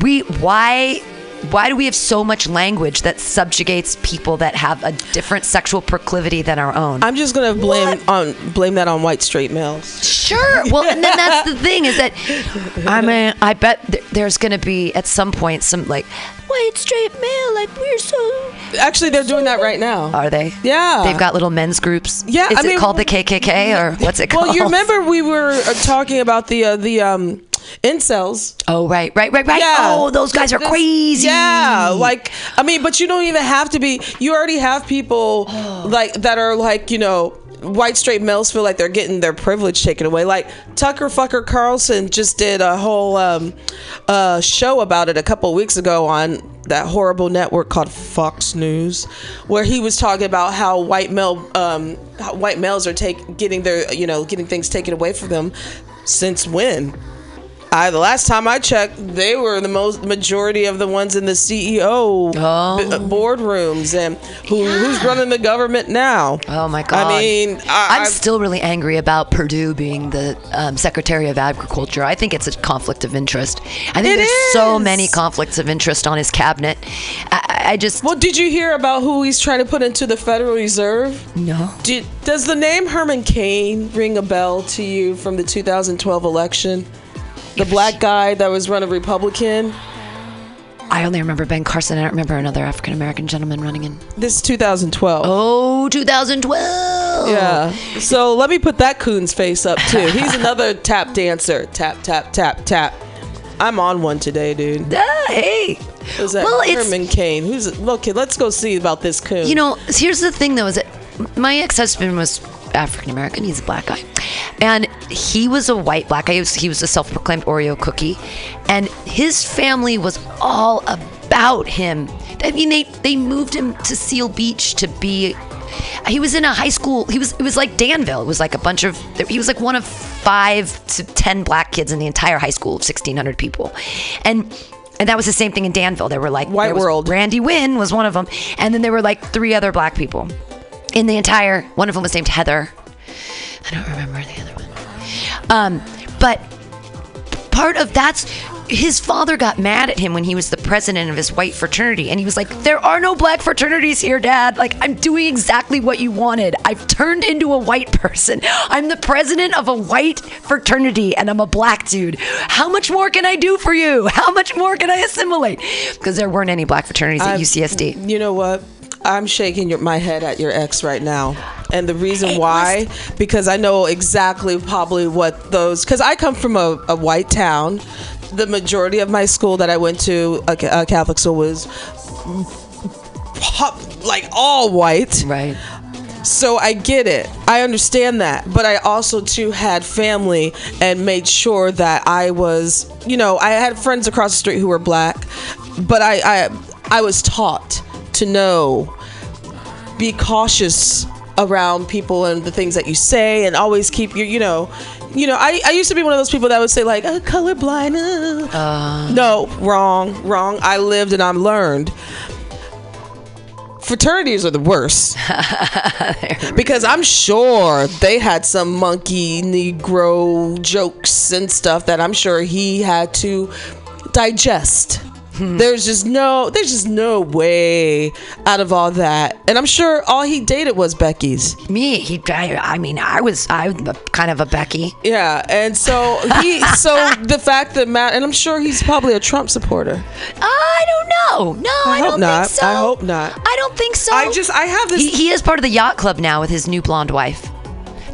we why why do we have so much language that subjugates people that have a different sexual proclivity than our own? I'm just gonna blame on blame that on white straight males. Sure. Well, and then that's the *laughs* thing is that I mean, I bet th- there's going to be at some point some like white straight male, like we're so. Actually, they're doing that right now. Are they? Yeah. They've got little men's groups. Yeah, Is I it mean- called the KKK or *laughs* what's it called? Well, you remember we were uh, talking about the uh, the um incels. Oh right, right, right, right. Yeah. Oh, those guys are crazy. Yeah, like I mean, but you don't even have to be. You already have people like that are like you know white straight males feel like they're getting their privilege taken away. Like Tucker Fucker Carlson just did a whole um, uh, show about it a couple weeks ago on that horrible network called Fox News, where he was talking about how white male um, how white males are take getting their you know getting things taken away from them since when. I, the last time I checked, they were the most majority of the ones in the CEO b- uh, boardrooms, and who who's running the government now? Oh my God! I mean, I, I'm I've- still really angry about Perdue being the um, Secretary of Agriculture. I think it's a conflict of interest. I think there's so many conflicts of interest on his cabinet. I, I- I just Well, did you hear about who he's trying to put into the Federal Reserve? no. Did, does the name Herman Cain ring a bell to you from the 2012 election? The black guy that was running Republican. I only remember Ben Carson. I don't remember another African American gentleman running in. This is 2012. Oh, 2012. Yeah. So let me put that coon's face up too. He's *laughs* another tap dancer. Tap, tap, tap, tap. I'm on one today, dude. Ah, hey. Who's that? Well, it's- Herman Cain. Who's okay? Let's go see about this coon. You know, here's the thing though, is that my ex-husband was African American. He's a black guy, and he was a white black guy. He was, he was a self-proclaimed Oreo cookie, and his family was all about him. I mean, they they moved him to Seal Beach to be. He was in a high school. He was. It was like Danville. It was like a bunch of. He was like one of five to ten black kids in the entire high school of sixteen hundred people, and. And that was the same thing in Danville. There were like White world. Randy Wynn was one of them, and then there were like three other black people in the entire. One of them was named Heather. I don't remember the other one. Um, but part of that's his father got mad at him when he was the president of his white fraternity and he was like there are no black fraternities here dad like i'm doing exactly what you wanted i've turned into a white person i'm the president of a white fraternity and i'm a black dude how much more can i do for you how much more can i assimilate because there weren't any black fraternities at ucsd You know what? I'm shaking your, my head at your ex right now. And the reason why, because I know exactly probably what those, because I come from a, a white town. The majority of my school that I went to, a, a Catholic school, was pop, like all white. right So I get it. I understand that. But I also too had family and made sure that I was, you know, I had friends across the street who were black, but I I, I was taught to know. Be cautious around people and the things that you say and always keep your you know you know I, I used to be one of those people that would say like uh, colorblind uh. no wrong wrong. I lived and i'm learned. Fraternities are the worst. *laughs* Because I'm sure they had some monkey Negro jokes and stuff that I'm sure he had to digest. *laughs* There's just no, there's just no way out of all that, and I'm sure all he dated was Becky's. me he I, I mean i was i was kind of a becky Yeah, and so he, *laughs* so the fact that Matt, and I'm sure he's probably a Trump supporter. Uh, I don't know. No, I, hope don't not. think so. I hope not. I don't think so. I just, I have this. he, he is part of the yacht club now with his new blonde wife.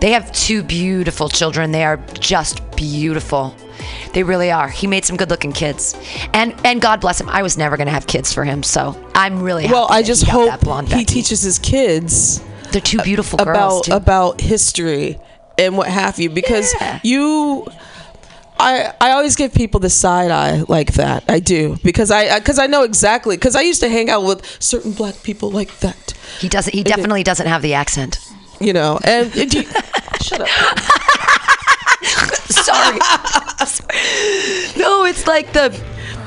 They have two beautiful children. They are just beautiful. They really are. He made some good-looking kids, and and God bless him. I was never gonna have kids for him, so I'm really happy well, I just he hope he Becky. teaches his kids They're two beautiful girls. about too. about history and what have you because Yeah. you I, I always give people the side eye like that. I do because I because I, know exactly because I used to hang out with certain black people like that, he doesn't. He definitely doesn't have the accent. you know. And, and you, *laughs* shut up. *laughs* Sorry. *laughs* no, it's like the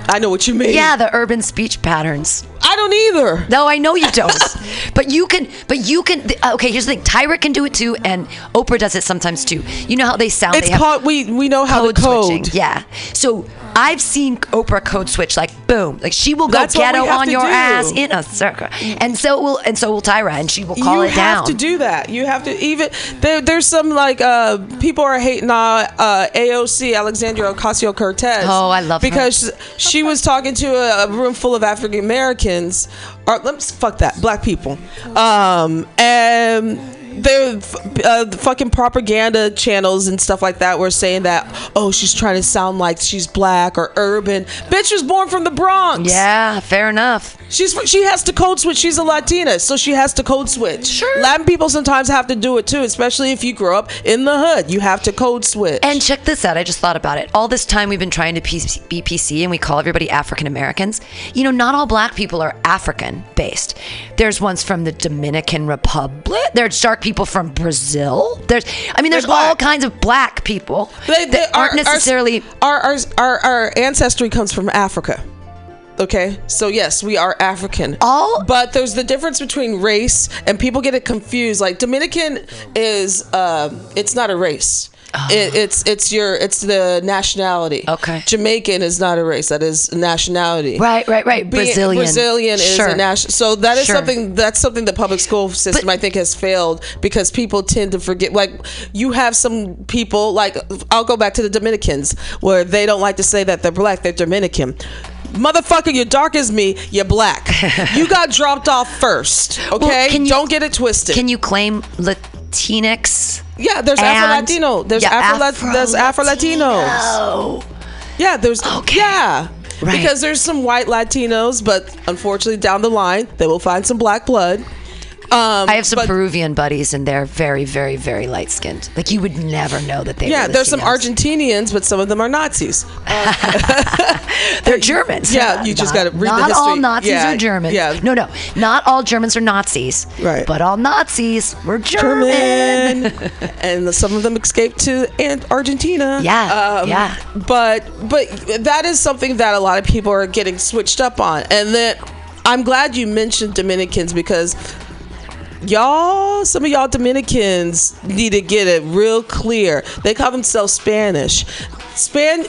I know what you mean. yeah the urban speech patterns. I don't either. No, I know you don't. *laughs* but you can. But you can. Okay, here's the thing. Tyra can do it too, and Oprah does it sometimes too. You know how they sound. It's they called we we know how code to code. switching. Yeah. So I've seen Oprah code switch like boom, like she will go That's ghetto on your do. ass in a circle, and so will and so will Tyra, and she will call it. down. you have to do that. You have to even there. There's some like uh people are hating on uh, AOC Alexandria Ocasio Cortez. Oh, I love her. because she was talking to a, a room full of African Americans or let's fuck that black people. Um and. Their uh, the fucking propaganda channels and stuff like that were saying that oh, she's trying to sound like she's black or urban. Bitch was born from the Bronx. Yeah, fair enough. She's she has to code switch. She's a Latina, so she has to code switch. Sure. Latin people sometimes have to do it too, especially if you grow up in the hood. You have to code switch. And check this out. I just thought about it. All this time we've been trying to be PC and we call everybody African Americans. You know, not all black people are African based. There's ones from the Dominican Republic. There's dark people from Brazil. There's, I mean, there's all kinds of black people They- they that aren't our- necessarily. our, our our our ancestry comes from Africa. Okay, so yes, we are African. All- but there's the difference between race, and people get it confused. Like Dominican is, uh, it's not a race. It, oh. it's it's your it's the nationality. Oh. Okay. Jamaican is not a race. That is nationality. Right, right, right. Being- Brazilian. Brazilian is Sure. a national. So that is Sure. something. That's something the public school system But- I think has failed because people tend to forget. Like you have some people. Like I'll go back to the Dominicans where they don't like to say that they're black. They're Dominican. Motherfucker, you're dark as me. You're black. *laughs* you got dropped off first. Okay, can you- don't get it twisted. Can you claim Latinx? Yeah, there's Afro Latino. There's Yeah, Afro. There's Afro Latinos. Yeah, there's Okay. yeah. Right. Because there's some white Latinos, but unfortunately down the line they will find some black blood. Um, I have some but- Peruvian buddies, and they're very, very, very light skinned. Like you would never know that they. Yeah, there's some Argentinians, but some of them are Nazis. *laughs* *laughs* They're Germans. Yeah, you just gotta read the Not all. Nazis Yeah, are German. yeah. No, no, not all Germans are Nazis. Right. But all Nazis were German. German, *laughs* and some of them escaped to Argentina. Yeah, yeah. But but that is something that a lot of people are getting switched up on, and then I'm glad you mentioned Dominicans because y'all, some of y'all Dominicans need to get it real clear. They call themselves Spanish. Span,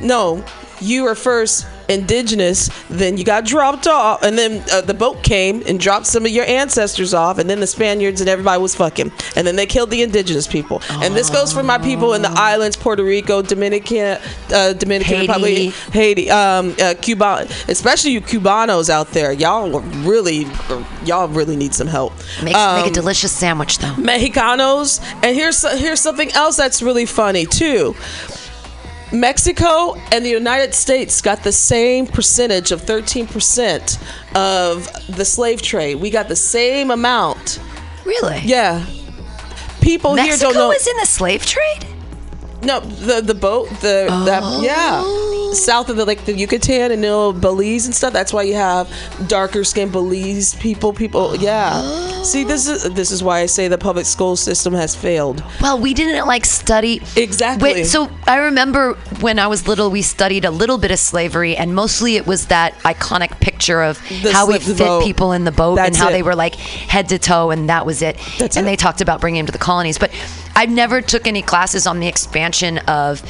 no, you are first indigenous, then you got dropped off, and then uh, the boat came and dropped some of your ancestors off, and then the Spaniards and everybody was fucking, and then they killed the indigenous people. And this goes for my people in the islands, Puerto Rico, Dominican, uh, Dominican Haiti. Republic, Haiti, um, uh, Cuba, especially you Cubanos out there. Y'all really, y'all really need some help. Make, Um, make a delicious sandwich though. Mexicanos, and here's here's something else that's really funny too. Mexico and the United States got the same percentage of 13% of the slave trade. We got the same amount. Really? Yeah. People here don't know. Mexico was in the slave trade. No, the the boat, the that yeah, oh. south of the like the Yucatan and you know, Belize and stuff. That's why you have darker skinned Belize people. People, yeah. See, this is this is why I say the public school system has failed. Well, we didn't like study Exactly. Wait, so I remember when I was little, we studied a little bit of slavery, and mostly it was that iconic picture of The how we fit boat. people in the boat and how it. they were like head to toe, and that was it. That's and it. they talked about bringing them to the colonies, but I never took any classes on the expansion of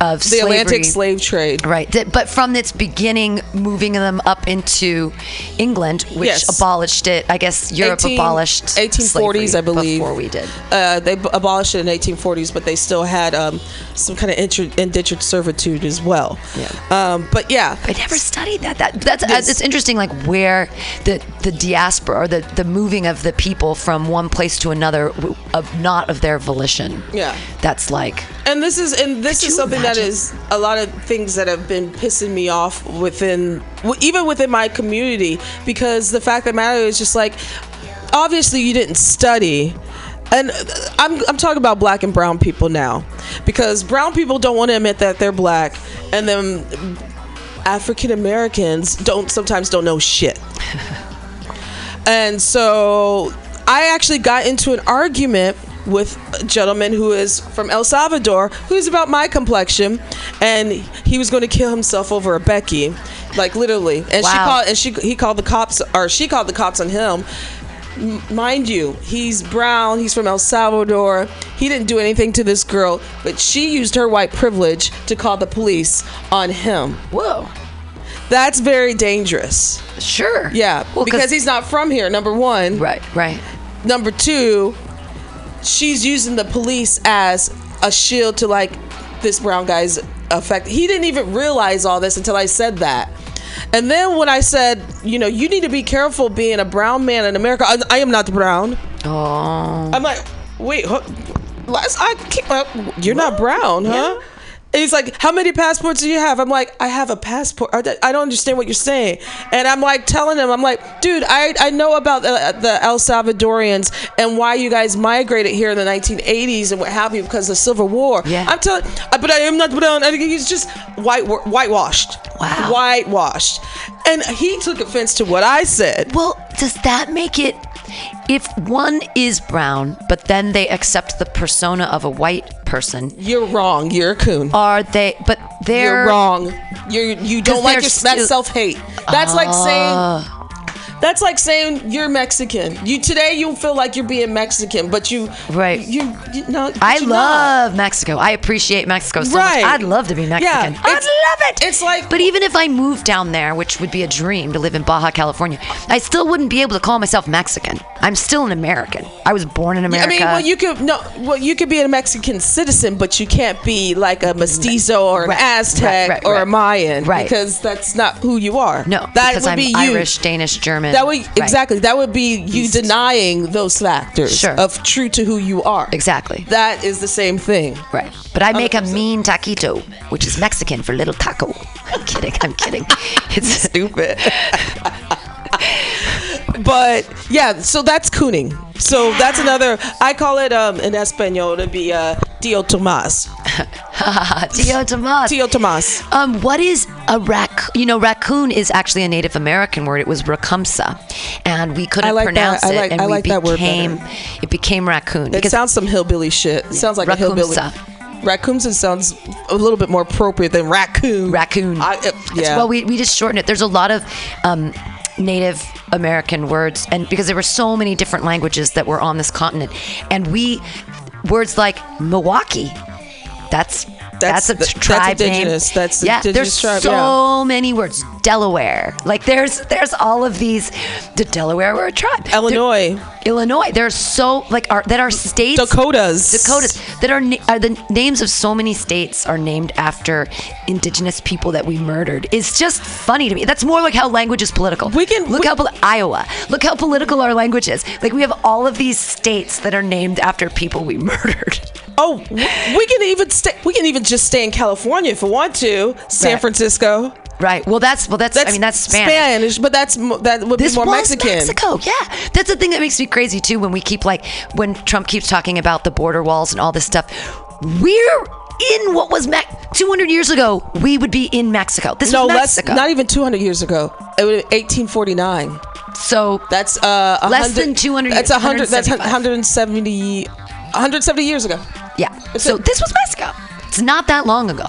of The slavery. Atlantic slave trade. Right, That- but from its beginning, moving them up into England, which Yes. abolished it. I guess Europe 18 abolished 1840s, slavery I believe. before we did. Uh, they b- abolished it in 1840s, but they still had um, some kind of indentured servitude as well. Yeah. Um, but yeah, I never studied that. That that's uh, Yes. it's interesting. Like where the the diaspora or the the moving of the people from one place to another, of not of their volition. Yeah. that's like and this is and this is something that is a lot of things that have been pissing me off within even within my community because the fact of the matter is just like obviously you didn't study. And uh, I'm, I'm talking about black and brown people now because brown people don't want to admit that they're black and then African Americans don't sometimes don't know shit. *laughs* And so I actually got into an argument with a gentleman who is from El Salvador, who's about my complexion, and he was going to kill himself over a Becky, like literally. And she called, and she he called the cops, or she called the cops on him. M- Mind you, he's brown. He's from El Salvador. He didn't do anything to this girl, but she used her white privilege to call the police on him. whoa, That's very dangerous. sure, Yeah, Well, because he's not from here. Number one, right, right. number two, she's using the police as a shield to like this brown guy's effect. He didn't even realize all this until I said that. And then when I said, you know, you need to be careful being a brown man in America. I, I am not brown. Oh, I'm like, wait, huh, last I keep up. You're not brown, huh? And he's like, "How many passports do you have?" I'm like, "I have a passport." I don't- understand what you're saying. And I'm like telling him, I'm like, "Dude, I I know about the, the El Salvadorians and why you guys migrated here in the 1980s and what have you because of the Civil War." Yeah. I'm telling, but I am not. But he's just white whitewashed. Wow. Whitewashed. And he took offense to what I said. Well, does that make it if one is brown, but then they accept the persona of a white person? You're wrong. You're a coon. Are they? But they're You're wrong. You you don't like your, that self hate. That's like saying. Ah. That's like saying you're Mexican. You today you feel like you're being Mexican, but you Right. You, you no. I love not. Mexico. I appreciate Mexico so Right. much. I'd love to be Mexican. Yeah, I'd love it. it's like- but even if I moved down there, which would be a dream to live in Baja California, I still wouldn't be able to call myself Mexican. I'm still an American. I was born in America. I mean, well, you could no, well, you could be a Mexican citizen, but you can't be like a mestizo or an Right, Aztec right, or a. Mayan, Right. because that's not who you are. no, that because would I'm be you. Irish, Danish, German. That would Right. exactly. That would be you denying those factors Sure. of true to who you are. Exactly. That is the same thing. Right. But I make a mean taquito, which is Mexican for little taco. *laughs* I'm kidding. I'm kidding. *laughs* It's stupid. *laughs* but yeah, so that's cooning. So that's another. I call it um in Espanol to be uh Tio Tomas. *laughs* Tio Tomas. Tio Tomas. Um, what is a rac? You know, raccoon is actually a Native American word. It was racumsa, and we couldn't I like that. pronounce I it, like- and I we like that word became better. it became raccoon. It sounds some hillbilly shit. It sounds like a hillbilly. Raccoonsa. Raccoonsa sounds a little bit more appropriate than raccoon. raccoon. I, uh, yeah. Well, we, we just shorten it. There's a lot of um, Native American words, and because there were so many different languages that were on this continent, and we words like Milwaukee. That's That's that's, a the- t- that's indigenous. name. That's yeah. indigenous There's tribe, so many words. Delaware. Like there's there's all of these. The Delaware were a tribe. There- Illinois. Illinois. There's so like are that are states. Dakotas. Dakotas that are, are uh, the names of so many states are named after indigenous people that we murdered. It's just funny to me. That's more like how language is political. We can- look we- how Iowa. Look how political our language is. Like we have all of these states that are named after people we *laughs* murdered. Oh, we can even stay. We can even just stay in California if we want to. San Right. Francisco. Right. Well, that's well, that's, I mean that's Spanish. Spanish, but that's that would This be more was Mexican. Mexico, yeah. That's the thing that makes me crazy too. When we keep like when Trump keeps talking about the border walls and all this stuff, we're in what was Me- 200 years ago. We would be in Mexico. This No, was less. Mexico. Not even 200 years ago. It would 1849. so That's uh Less than 200 That's a hundred. That's 170. 170 years ago. yeah. So this was Mexico. It's not that long ago.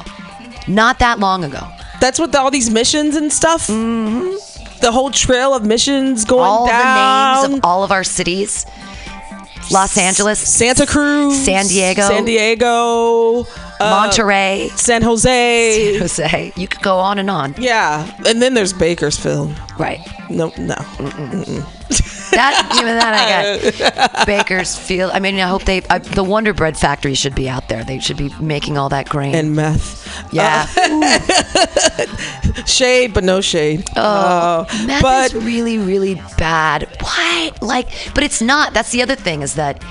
Not that long ago. That's what the, all these missions and stuff. Mm-hmm. The whole trail of missions going all down. the names of all of our cities. Los Angeles, Santa Cruz, San Diego, San Diego, uh, Monterey, San Jose. Jose. You could go on and on. Yeah, and then there's Bakersfield. Right. No, no. *laughs* That even that I got. *laughs* Bakersfield. I mean, I hope they. I, the Wonder Bread factory should be out there. They should be making all that grain. And meth. yeah, uh, *laughs* Shade, but no shade. oh, oh. meth but is really, really bad. Why? Like, but it's not. That's the other thing is that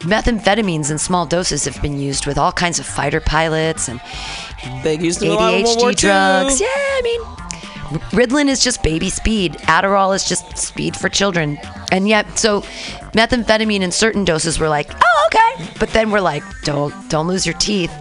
methamphetamines in small doses have been used with all kinds of fighter pilots and they used them in World War ADHD drugs. Yeah, I mean, Ritalin is just baby speed. Adderall is just speed for children. And yet, so methamphetamine in certain doses, we're like, oh, okay. But then we're like, don't don't lose your teeth.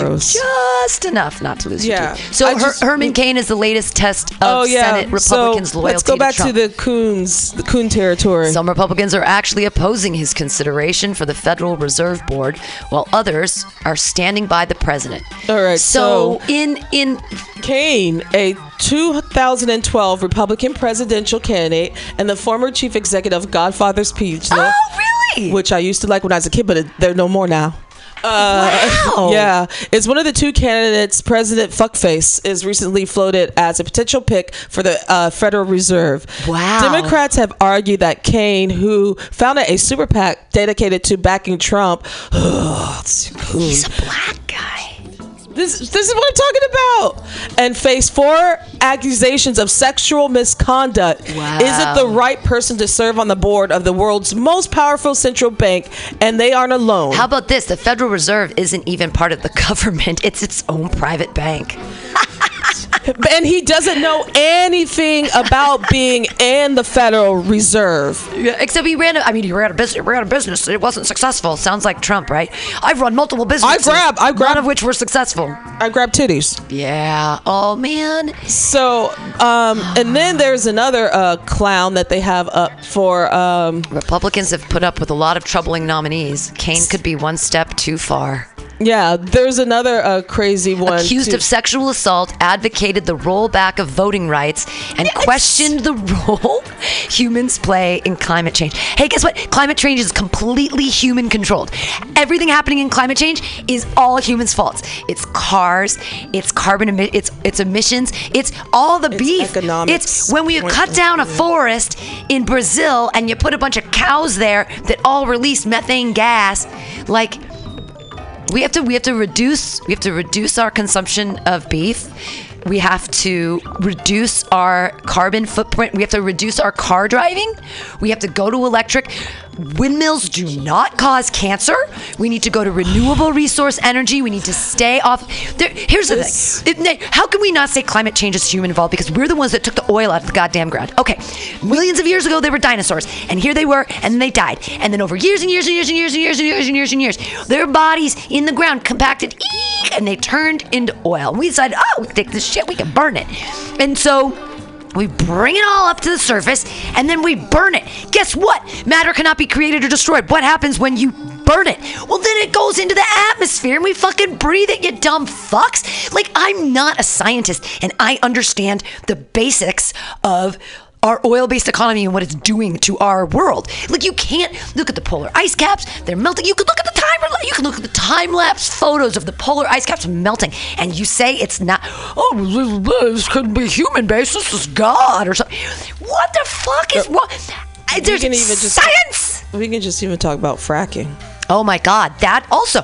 Gross. Just enough not to lose Yeah. your teeth. So Her- just- Herman Cain is the latest test of Oh yeah. Senate Republicans' so loyalty let's go back to Trump. the Coons, the Coon territory. Some Republicans are actually opposing his consideration for the Federal Reserve Board, while others are standing by the president. All right, So, so- in in Cain, a 2012 Republican presidential candidate and the former chief executive of Godfather's Pizza, oh really? which I used to like when I was a kid, but it- they're no more now. Uh, *laughs* Wow. Yeah, it's one of the two candidates. President Fuckface is recently floated as a potential pick for the uh, Federal Reserve. Wow. Democrats have argued that Cain, who founded a super PAC dedicated to backing Trump, *sighs* He's a black guy. This this is what I'm talking about, and faced four accusations of sexual misconduct. Wow. Isn't the right person to serve on the board of the world's most powerful central bank, and they aren't alone. How about this? The Federal Reserve isn't even part of the *laughs* government. It's its own private bank. *laughs* and he doesn't know anything about being in the Federal Reserve. Yeah, except he ran. A, I mean, he ran a business. Ran a business. It wasn't successful. Sounds like Trump, right? I've run multiple businesses. I grab- I grab- None of which were successful. I grabbed titties. Yeah. Oh man. So, um, and then there's another uh, clown that they have up for. Um, Republicans have put up with a lot of troubling nominees. Cain could be one step too far. Yeah, there's another uh, crazy one. Accused too. of sexual assault, advocated the rollback of voting rights, and questioned the role humans play in climate change. Hey, guess what? Climate change is completely human controlled. Everything happening in climate change is all humans' faults. It's cars, it's carbon emi- it's it's emissions, it's all the beef. economics. It's when we cut down a forest in Brazil and you put a bunch of cows there that all release methane gas, like we have to we have to reduce we have to reduce our consumption of beef. We have to reduce our carbon footprint. We have to reduce our car driving. We have to go to electric windmills do not cause cancer. We need to go to renewable resource energy. We need to stay off there, here's the This- thing. It- how can we not say climate change is human involved because we're the ones that took the oil out of the goddamn ground. Okay millions of years ago they were dinosaurs and here they were and then they died. And then over years and years and years and years and years and years and years and years their bodies in the ground compacted eek, and they turned into oil. We decided oh we take this shit we can burn it. And so we bring it all up to the surface and then we burn it. Guess what? Matter cannot be created or destroyed. What happens when you burn it? Well, then it goes into the atmosphere and we fucking breathe it, you dumb fucks. Like, I'm not a scientist and I understand the basics of our oil-based economy and what it's doing to our world. Like you can't look at the polar ice caps; they're melting. You can look at the time. You can look at the time-lapse photos of the polar ice caps melting, and you say it's not. Oh, this couldn't be human-based. This is God or something. What the fuck is wrong? There's can even just- science. We can just even talk about fracking. Oh my God, that also.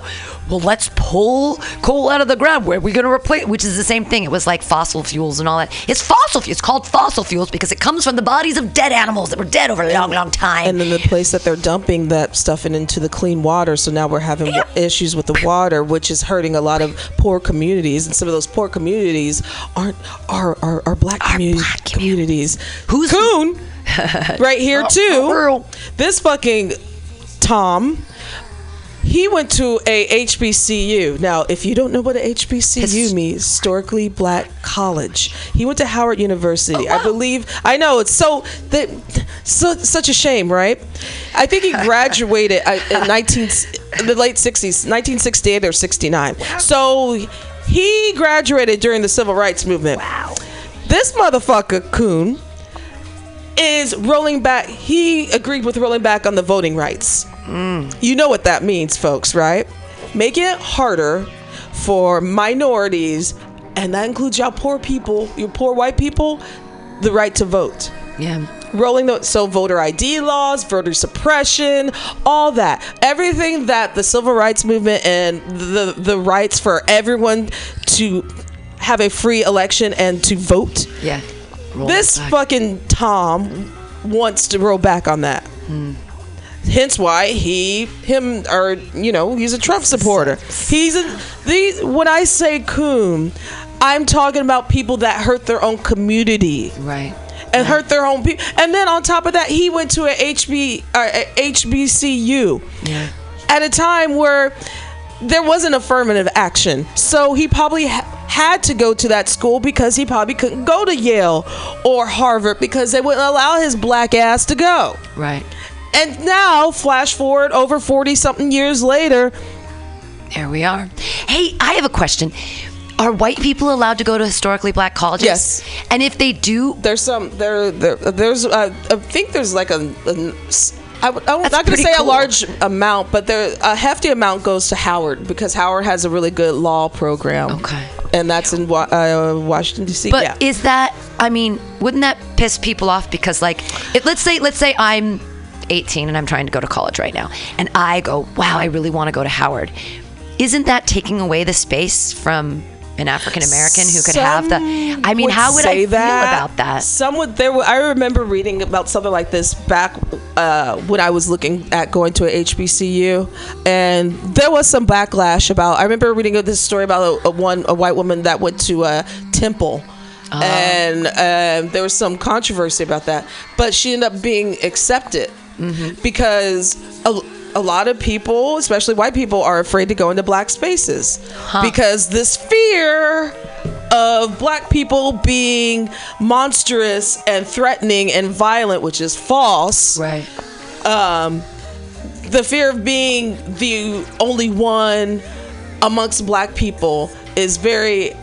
Well, let's pull coal out of the ground. Where are we going to replace? Which is the same thing. It was like fossil fuels and all that. It's fossil fuels. It's called fossil fuels because it comes from the bodies of dead animals that were dead over a long, long time. And then the place that they're dumping that stuff in into the clean water. So now we're having issues with the water, which is hurting a lot of poor communities. And some of those poor communities aren't are are, are black, communi- black commu- communities. Who's- Coon? *laughs* right here oh, too. Earl. This fucking Tom. He went to a HBCU. Now, if you don't know what a HBCU His- means, historically black college. He went to Howard University. Oh, I believe. I know it's so that so such a shame, right? I think he graduated in 19 the late 60s, 1968 or 69. So he graduated during the civil rights movement. Wow. This motherfucker Coon is rolling back. He agreed with rolling back on the voting rights. You know what that means, folks, right? Make it harder for minorities, and that includes y'all poor people, your poor white people, the right to vote. yeah. Rolling the so voter ID laws, voter suppression, all that, everything that the civil rights movement and the the rights for everyone to have a free election and to vote. Yeah. Roll This fucking Tom wants to roll back on that. Hmm. Hence why he, him, or you know, he's a Trump supporter. He's a these. When I say coon, I'm talking about people that hurt their own community Right. and hurt their own people. And then on top of that, he went to a HB uh, a HBCU Yeah. at a time where there wasn't affirmative action. So he probably ha- had to go to that school because he probably couldn't go to Yale or Harvard because they wouldn't allow his black ass to go. Right. And now, flash forward over 40 something years later, There we are. Hey, I have a question. Are white people allowed to go to historically black colleges? Yes. And if they do, there's some there, there there's uh, I think there's like a, a I, am not going to say cool. a large amount, but there a hefty amount goes to Howard because Howard has a really good law program. Okay. And that's in uh, Washington D.C. But yeah. is that? I mean, wouldn't that piss people off? Because like, it, let's say, let's say I'm 18 and I'm trying to go to college right now, and I go, wow, I really want to go to Howard. Isn't that taking away the space from an African American who could have the. I mean, would how would I say feel about that? Some would. There were. I remember reading about something like this back uh, when I was looking at going to a HBCU, and there was some backlash about. I remember reading this story about a, a one a white woman that went to a temple. Oh. And um, there was some controversy about that, but she ended up being accepted Mm-hmm. because a, a lot of people, especially white people, are afraid to go into black spaces because this fear of black people being monstrous and threatening and violent, which is false. Right. Um, the fear of being the only one amongst black people is very.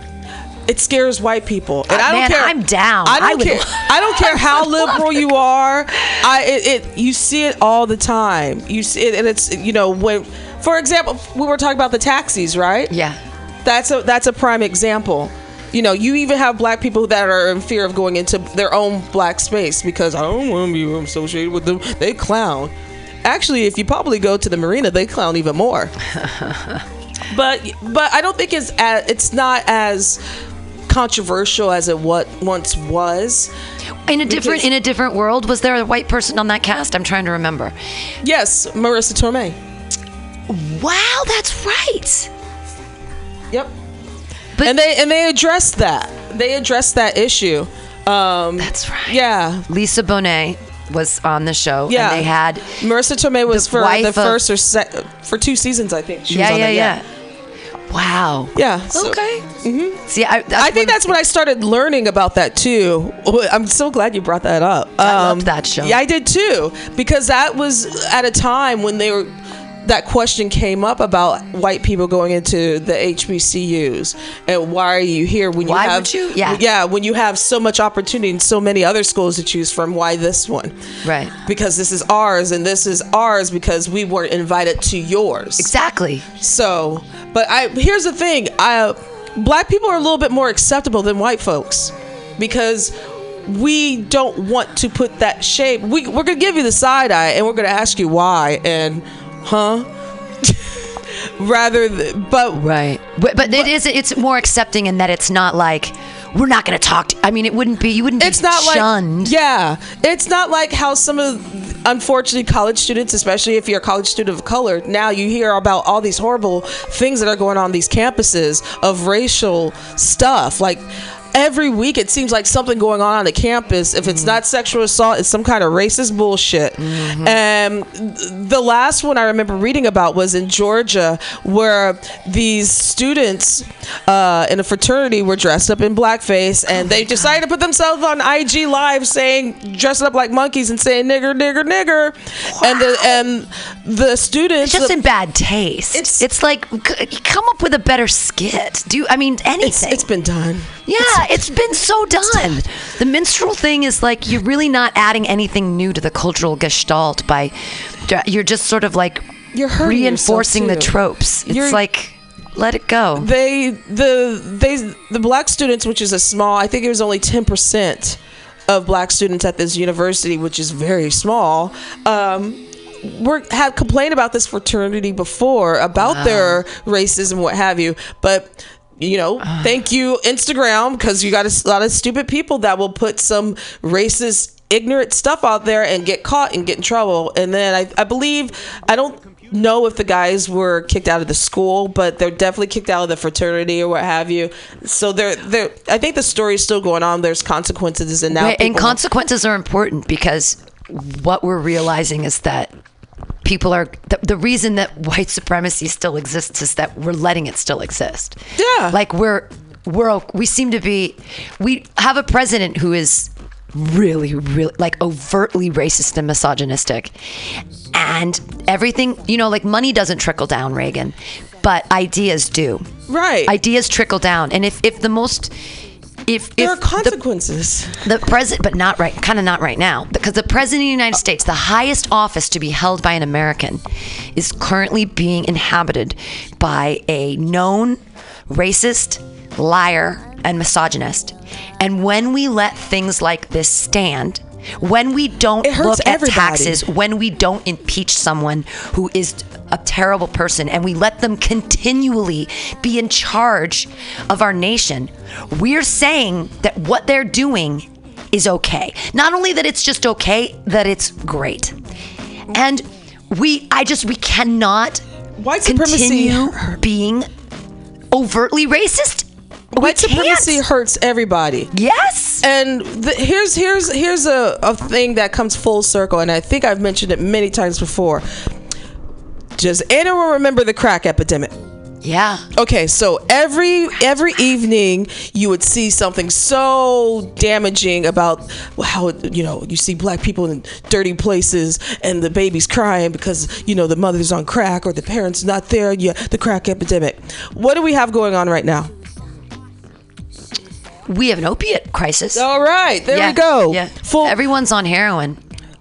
It scares white people, and I don't man, care. I'm down. I don't I would- care. I don't care *laughs* how liberal you are. I it, it you see it all the time. You see it, and it's you know when, for example, we were talking about the taxis, right? Yeah. That's a that's a prime example. You know, you even have black people that are in fear of going into their own black space because I don't want to be associated with them. They clown. Actually, if you probably go to the marina, they clown even more. *laughs* but but I don't think it's as, it's not as controversial as it what once was. In a different in a different world, was there a white person on that cast? I'm trying to remember. Yes, Marisa Tomei. Wow, that's right. Yep. But- and they and they addressed that. They addressed that issue. Um, That's right. yeah. Lisa Bonet was on the show. Yeah, And they had. Marisa Tomei was the for the of- first or sec- for two seasons, I think. She yeah, was on yeah, there, yeah, Wow. yeah. So- Okay. Mm-hmm. See, I, I think that's when I started learning about that too. I'm so glad you brought that up. Um, I loved that show. Yeah, I did too because that was at a time when they were that question came up about white people going into the HBCUs and why are you here when you Why have would you? Yeah. yeah when you have so much opportunity and so many other schools to choose from why this one Right. because this is ours and this is ours because we weren't invited to yours Exactly. so, but I here's the thing: I black people are a little bit more acceptable than white folks because we don't want to put that shape. We we're gonna give you the side eye and we're gonna ask you why and huh. *laughs* Rather, th- but Right. But, but it is. It's more accepting in that it's not like we're not going to talk. I mean, it wouldn't be. You wouldn't. it's be not shunned. like yeah it's not like how some of unfortunately college students especially if you're a college student of color now you hear about all these horrible things that are going on these campuses of racial stuff like every week it seems like something going on on the campus. If it's not sexual assault it's some kind of racist bullshit. And the last one i remember reading about was in georgia where these students uh, in a fraternity were dressed up in blackface and they decided to put themselves on ig live saying dressing up like monkeys and saying nigger nigger nigger. And the and the students It's just in bad taste. It's- It's, like come up with a better skit. Do I mean it's, anything? it's been done. Yeah, it's been so done. The minstrel thing is like you're really not adding anything new to the cultural gestalt by you're just sort of like You're reinforcing the tropes. It's You're- like let it go. they the they the black students which is a small i think it was only 10% of black students at this university which is very small um were had complained about this fraternity before about their racism what have you but you know *sighs* ah. thank you instagram because you got a lot of stupid people that will put some racist ignorant stuff out there and get caught and get in trouble and then i, I believe i don't know if the guys were kicked out of the school, but they're definitely kicked out of the fraternity or what have you. So they're they're. I think the story's still going on. There's consequences, and now Right, and consequences are important because what we're realizing is that people are the, the reason that white supremacy still exists is that we're letting it still exist. Yeah. Like we're we're we seem to be we have a president who is really really like overtly racist and misogynistic and everything you know like money doesn't trickle down reagan but ideas do right. ideas trickle down and if if the most if there if are the consequences. the president, but not right, kind of not right now, because the president of the United States, the highest office to be held by an American, is currently being inhabited by a known racist, liar, and misogynist. And when we let things like this stand, When we don't look at everybody. taxes, when we don't impeach someone who is a terrible person and we let them continually be in charge of our nation, we're saying that what they're doing is okay. Not only that it's just okay, that it's great. And we I just we cannot White supremacy continue being overtly racist. White supremacy hurts everybody. Yes. And the, here's here's here's a, a thing that comes full circle, and I think I've mentioned it many times before. Does anyone remember the crack epidemic? Yeah. Okay, so every every evening you would see something so damaging about how you know you see black people in dirty places and the baby's crying because you know the mother's on crack or the parents not there. Yeah, the crack epidemic. What do we have going on right now? We have an opiate crisis. All right, there yeah. we go. Yeah. Full, Everyone's on heroin.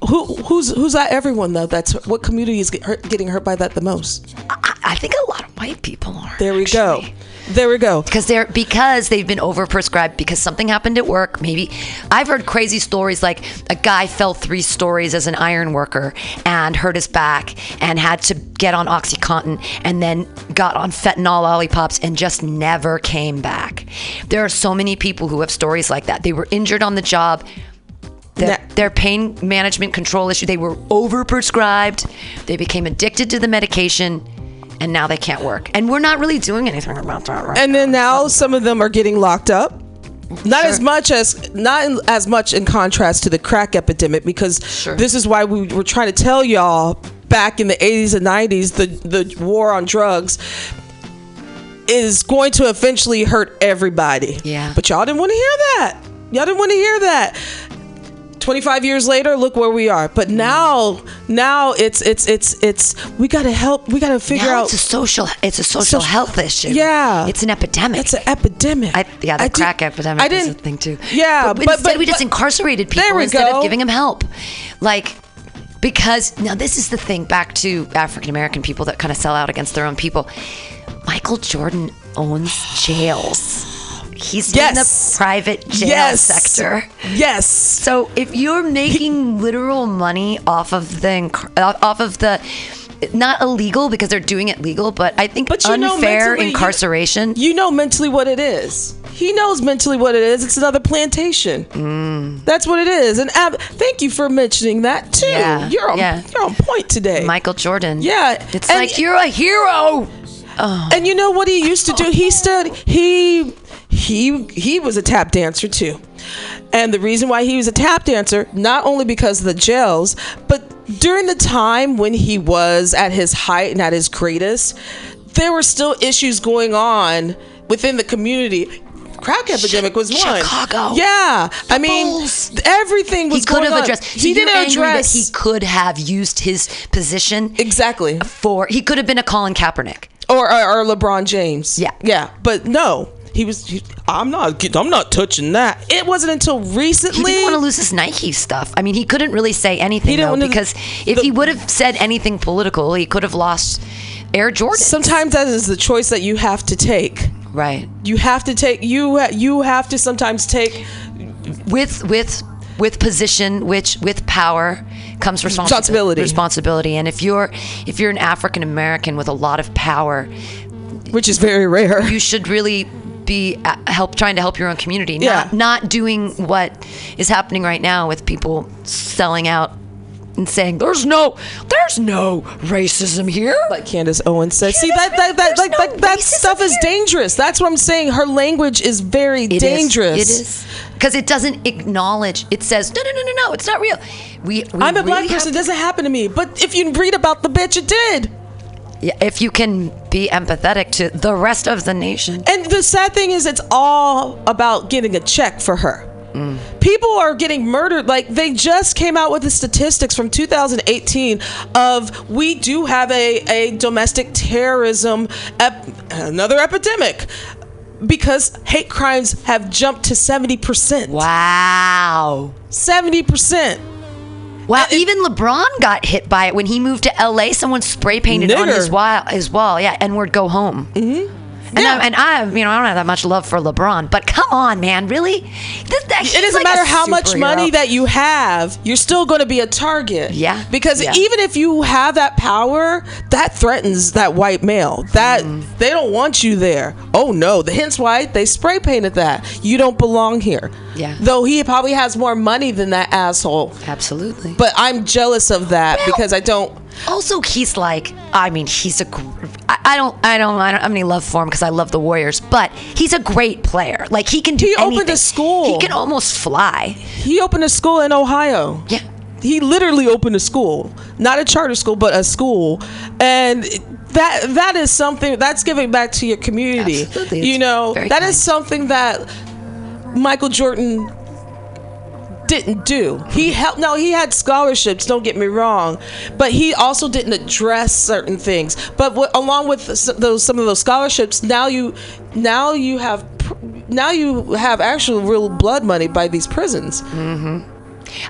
who who's who's that? Everyone though. That's what community is get hurt, getting hurt by that the most. I, I think a lot white people are. There we go. There we go. Because they're because they've been overprescribed because something happened at work. Maybe I've heard crazy stories like a guy fell three stories as an iron worker and hurt his back and had to get on OxyContin and then got on fentanyl lollipops and just never came back. There are so many people who have stories like that. They were injured on the job. Their, their pain management control issue, they were overprescribed. They became addicted to the medication and now they can't work. And we're not really doing anything about that right And then now some of them are getting locked up. Not Sure. as much as not in, as much in contrast to the crack epidemic because Sure. this is why we were trying to tell y'all back in the 80s and 90s the the war on drugs is going to eventually hurt everybody. Yeah. But y'all didn't want to hear that. Y'all didn't want to hear that. 25 years later look where we are but now now it's it's it's it's we got to help we got to figure now out it's a social it's a social Social- health issue. Yeah. it's an epidemic. it's an epidemic I, yeah, the I did- crack epidemic I is a didn't thing too. yeah but, but, instead but- we just but- incarcerated people instead go. of giving them help. Like because now this is the thing. Back to African American people that kind of sell out against their own people. Michael Jordan owns jails. He's in the private jail yes sector. yes So if you're making literal money off of the uh, off of the not illegal because they're doing it legal, but I think But you know unfair mentally, incarceration. You know mentally what it is. He knows mentally what it is. It's another plantation. Mm. That's what it is. And Ab, thank you for mentioning that too. Yeah, You're on, yeah. you're on point today. Michael Jordan. Yeah, It's and- like you're a hero. and you know what he used to do? He stood. He he he was a tap dancer too. And the reason why he was a tap dancer, not only because of the jails, but during the time when he was at his height and at his greatest, there were still issues going on within the community. Crack epidemic was one. Chicago. Yeah, I mean Bulls. everything was He could going have addressed. He so you're didn't address that he could have used his position exactly. for. He could have been a Colin Kaepernick. or, or or LeBron James. Yeah. yeah, but no, he was. He, I'm not. I'm not touching that. It wasn't until recently. He didn't want to lose his Nike stuff. I mean, he couldn't really say anything though, because if the- he would have said anything political, he could have lost Air Jordan. Sometimes that is the choice that you have to take. right. You have to take. You you have to sometimes take. with with with position which with power comes responsi- Responsibility. responsibility and if you're if you're an african american with a lot of power Which is very rare. you should really be uh, help trying to help your own community not Yeah. not doing what is happening right now with people selling out and saying there's no there's no racism here like Candace Owens said. See that that that like no that, that stuff is dangerous. That's what I'm saying. Her language is very It is. dangerous. it is because it doesn't acknowledge it says no no no no no it's not real we, we I'm a black really person. It doesn't happen to me. But if you read about the bitch, it did. If you can be empathetic to the rest of the nation. And the sad thing is, it's all about getting a check for her. Mm. People are getting murdered. Like they just came out with the statistics from 2018 of we do have a, a domestic terrorism, ep- another epidemic, because hate crimes have jumped to 70%. Wow. 70%. Wow, even LeBron got hit by it when he moved to LA. Someone spray painted on his wall, his wall. Yeah, N word, go home. Mm-hmm. And, Yeah. I, and I, you know, I don't have that much love for LeBron, but come on, man, really? Th- th- it doesn't like a matter how much money that you have, you're still going to be a target. Yeah. Because Yeah. even if you have that power, that threatens that white male. That Mm-hmm. they don't want you there. Oh no, the hence why they spray painted that. You don't belong here. Yeah. Though he probably has more money than that asshole. Absolutely. But I'm jealous of that Well- because I don't. Also, he's like, I mean, he's a. gr- I I don't, I don't, I don't have any love for him because I love the Warriors, but he's a great player. Like he can do. He opened a school. He can almost fly. He opened a school in Ohio. Yeah. He literally opened a school, not a charter school, but a school, and that that is something that's giving back to your community. Absolutely. You It's know, that is kind. something that Michael Jordan didn't do. He helped. No, he had scholarships. Don't get me wrong, but he also didn't address certain things. But what, along with those some of those scholarships, now you now you have now you have actual real blood money by these prisons. Mm-hmm.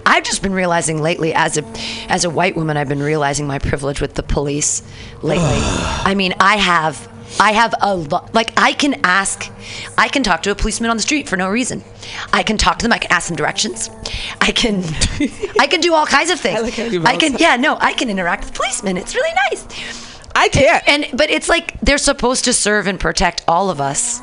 I've just been realizing lately, as a as a white woman, I've been realizing my privilege with the police lately. *sighs* I mean, I have I have a lot. Like, I can ask, I can talk to a policeman on the street for no reason. I can talk to them. I can ask them directions. I can, *laughs* I can do all kinds of things. I like I can, yeah, no, I can interact with policemen. It's really nice. I can't. And but it's like they're supposed to serve and protect all of us.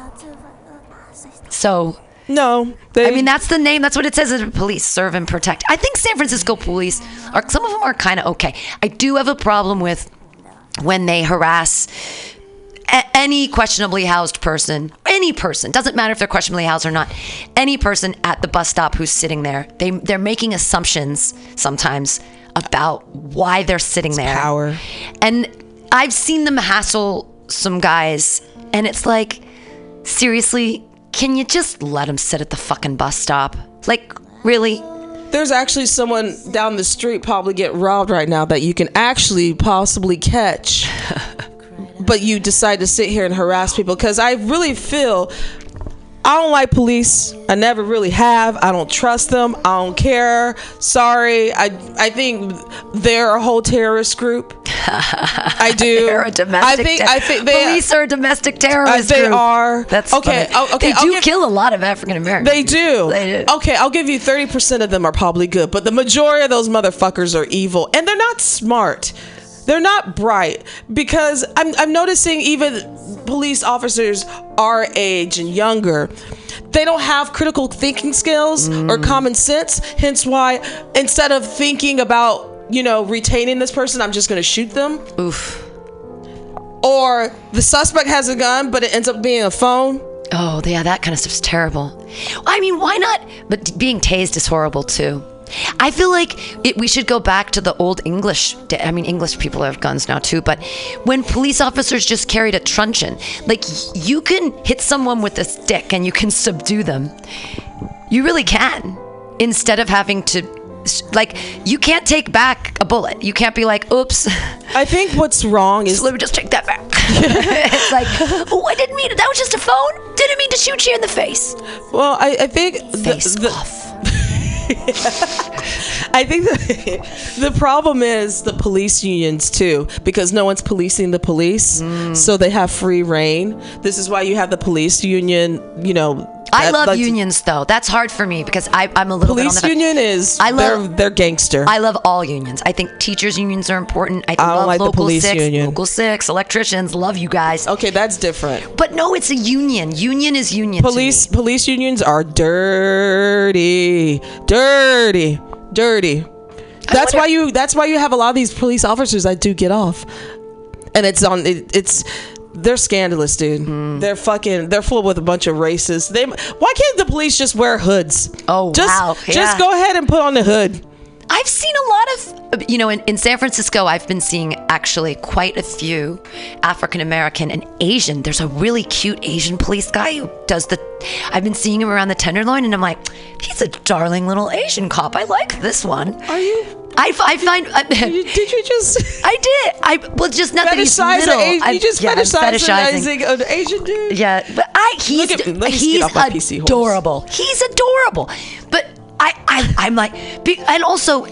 So No, they, I mean, that's the name. That's what it says police serve and protect. I think San Francisco police are some of them are kind of okay. I do have a problem with when they harass a- any questionably housed person, any person, doesn't matter if they're questionably housed or not, any person at the bus stop who's sitting there. They they're making assumptions sometimes about why they're sitting there. power. And I've seen them hassle some guys, and it's like, seriously, can you just let them sit at the fucking bus stop? Like, really? there's actually someone down the street probably get robbed right now that you can actually possibly catch. *laughs* but you decide to sit here and harass people because I really feel I don't like police. I never really have. I don't trust them. I don't care. Sorry. I I think they're a whole terrorist group. I *laughs* do. They're a domestic. I think ter- I think they police are a domestic terrorist. Uh, they group. are. That's Okay, funny. oh, okay, They I'll do give- kill a lot of African Americans. They do. They do. Okay, I'll give you 30% of them are probably good, but the majority of those motherfuckers are evil and they're not smart. They're not bright because I'm, I'm noticing even police officers our age and younger, they don't have critical thinking skills or Mm. common sense. Hence why instead of thinking about, you know, retaining this person, I'm just going to shoot them. Oof. Or the suspect has a gun, but it ends up being a phone. Oh, yeah, that kind of stuff's terrible. I mean, why not? But being tased is horrible too. I feel like it, we should go back to the old English. I mean, English people have guns now too, but when police officers just carried a truncheon, like you can hit someone with a stick and you can subdue them. You really can, instead of having to, like, you can't take back a bullet. You can't be like, "Oops, *laughs* I think what's wrong is *laughs* let me just take that back." *laughs* it's like, "Oh, I didn't mean it. That was just a phone. Didn't mean to shoot you in the face." Well, I, I think the- Face the, off. *laughs* I think the, *laughs* the problem is the police unions too, because no one's policing the police, Mm. so they have free reign. This is why you have the police union. You know, I that love unions though. That's hard for me because I, I'm a little Police union is I love- they're they're gangster. I love all unions. I think teachers unions are important. I, I don't love like the local police six, union. local six, electricians. Love you guys. okay, that's different. But no, it's a union. Union is union. Police police unions are dirty, dirty, dirty. That's why you. That's why you have a lot of these police officers that do get off, and it's on. It, it's they're scandalous, dude. Hmm. They're fucking. They're full with a bunch of racists. They. Why can't the police just wear hoods? Oh, just, wow, yeah. Just go ahead and put on the hood. I've seen a lot of, you know, in, in San Francisco, I've been seeing actually quite a few African American and Asian. There's a really cute Asian police guy who does the, I've been seeing him around the Tenderloin, and I'm like, he's a darling little Asian cop. I like this one. Are you? I, I find, uh, you- Did you just? *laughs* I did. I well, just not that he's little. the Asian, I- you just yeah, I'm fetishizing an Asian dude. Yeah, but I he's at he's get off my PC horse. adorable. He's adorable. But I, I I'm like, be- and also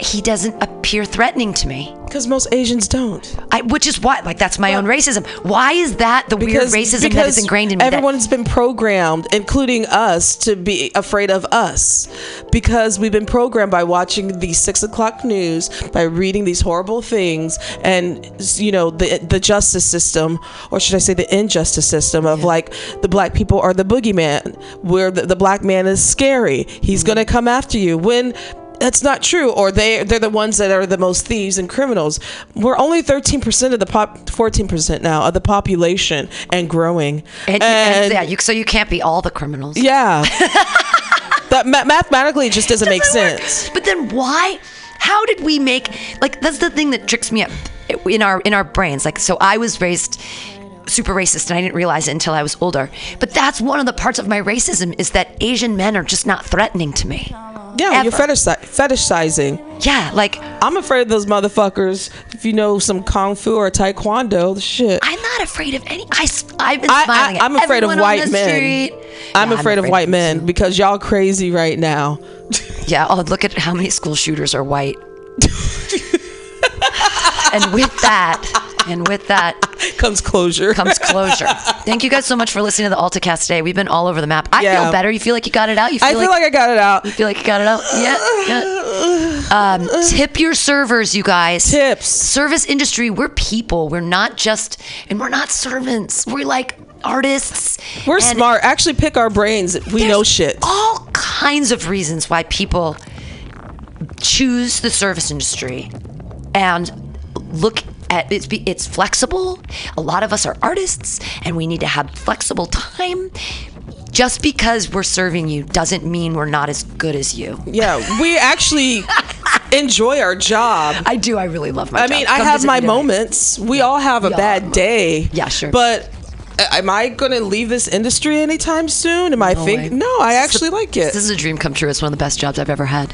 he doesn't appear threatening to me. Because most Asians don't. I, which is why, like, that's my own racism. Why is that the Because, weird racism that is ingrained in me? that- Everyone's been programmed, including us, to be afraid of us because we've been programmed by watching the six o'clock news, by reading these horrible things, and you know the the justice system, or should I say the injustice system of like the black people are the boogeyman, where the, the black man is scary. He's Mm-hmm. gonna come after you when. That's not true, or they they're the ones that are the most thieves and criminals. We're only thirteen percent of the pop, fourteen percent now of the population, and growing. and, and, yeah, you, so you can't be all the criminals. yeah. *laughs* that ma- mathematically it just doesn't, make Doesn't work. sense. But then why? How did we make like that's the thing that tricks me up in our in our brains. Like so, I was raised super racist and I didn't realize it until I was older. But that's one of the parts of my racism is that Asian men are just not threatening to me. Yeah, you're fetishi- fetishizing. Yeah, like I'm afraid of those motherfuckers. If you know some kung fu or taekwondo, shit. I'm not afraid of any. I, have been smiling. I, I'm at afraid of white men. I'm Yeah, afraid of white them men too. because y'all crazy right now. *laughs* Yeah. Oh, look at how many school shooters are white. *laughs* and with that, and with that *laughs* Comes closure. comes closure. Thank you guys so much for listening to the AltaCast today. We've been all over the map. I Yeah. feel better. You feel like you got it out. You feel I feel like, I got it out. you feel like you got it out. Yeah. yeah. Um, tip your servers, you guys. Tips. Service industry. We're people. We're not just, and we're not servants. We're like artists. We're smart. Actually, pick our brains. We know shit. All kinds of reasons why people choose the service industry and look at it's be- it's flexible. A lot of us are artists and we need to have flexible time. Just because we're serving you doesn't mean we're not as good as you. Yeah, we actually *laughs* enjoy our job. I do. I really love my I job. mean, I have my moments. We all have a Yeah. bad day. Yeah, sure. But uh, am I going to leave this industry anytime soon? Am I way. think? No, I actually like it. This is a dream come true. It's one of the best jobs I've ever had.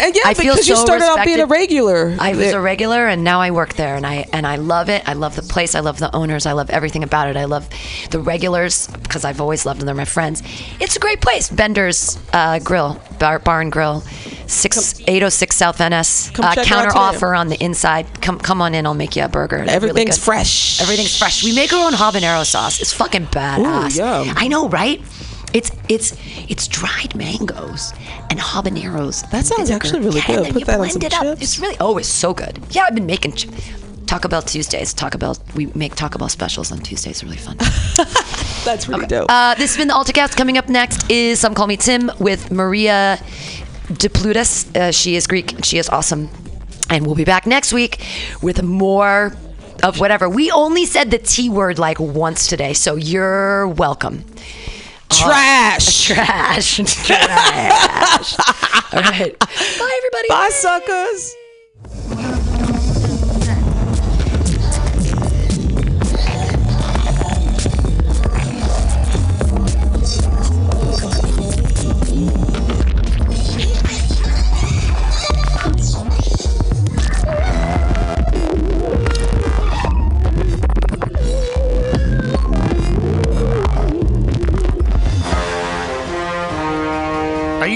And yeah, I feel because you so started out being a respected. regular. I was a regular, and now I work there, and I and I love it. I love the place. I love the owners. I love everything about it. I love the regulars because I've always loved them. They're my friends. It's a great place. Bender's uh, Grill, Bar, Bar and Grill, six eight oh six South NS. Come Uh, check it out counter offer on the inside. Come come on in. I'll make you a burger. Really Everything's fresh. Everything's fresh. We make our own habanero sauce. It's fucking badass. yum. I know, right? It's it's it's dried mangoes and habaneros. That sounds actually really good. and then Put you that on some it up. chips. It's really oh, it's so good. Yeah, I've been making ch- Taco Bell Tuesdays. Taco Bell. We make Taco Bell specials on Tuesdays. Really fun. *laughs* That's pretty dope. Uh, this has been the AltaCast. Coming up next is Some Call Me Tim with Maria Diplutis. Uh, she is Greek. She is awesome. And we'll be back next week with more of whatever. We only said the T word like once today, so you're welcome. *laughs* Trash. Trash. Trash. *laughs* All right. Bye, everybody. Bye, suckers.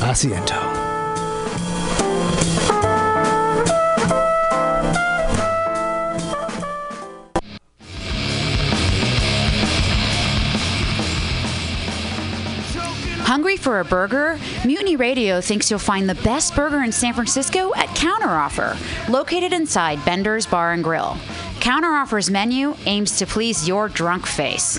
Asiento. Hungry for a burger? Mutiny Radio thinks you'll find the best burger in San Francisco at Counteroffer, located inside Bender's Bar and Grill. Counteroffer's menu aims to please your drunk face.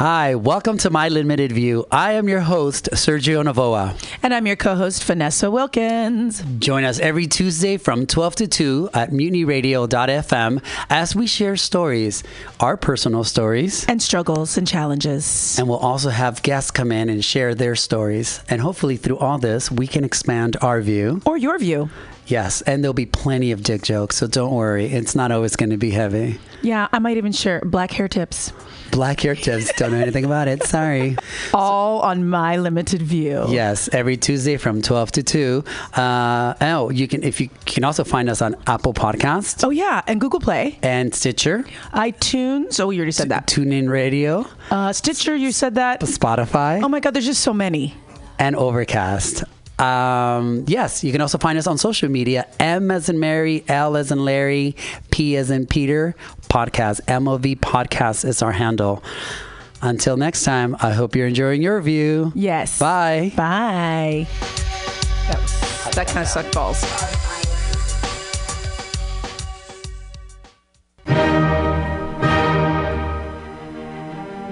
Hi, welcome to My Limited View. I am your host, Sergio Navoa. And I'm your co host, Vanessa Wilkins. Join us every Tuesday from 12 to 2 at mutinyradio.fm as we share stories, our personal stories, and struggles and challenges. And we'll also have guests come in and share their stories. And hopefully, through all this, we can expand our view. Or your view. Yes, and there'll be plenty of dick jokes, so don't worry. It's not always going to be heavy. Yeah, I might even share black hair tips. Black hair tips. Don't know anything about it. Sorry. *laughs* All on my limited view. Yes, every Tuesday from 12 to 2. Uh, oh, you can if you can also find us on Apple Podcasts. Oh yeah, and Google Play and Stitcher, iTunes. Oh, you already said that. TuneIn Radio, uh, Stitcher. You said that. Spotify. Oh my God, there's just so many. And Overcast. Um, yes, you can also find us on social media. M as in Mary, L as in Larry, P as in Peter. Podcast. MOV Podcast is our handle. Until next time, I hope you're enjoying your view. Yes. Bye. Bye. That, was, that kind of sucked balls.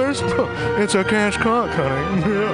*laughs* It's a cash cock, honey. *laughs*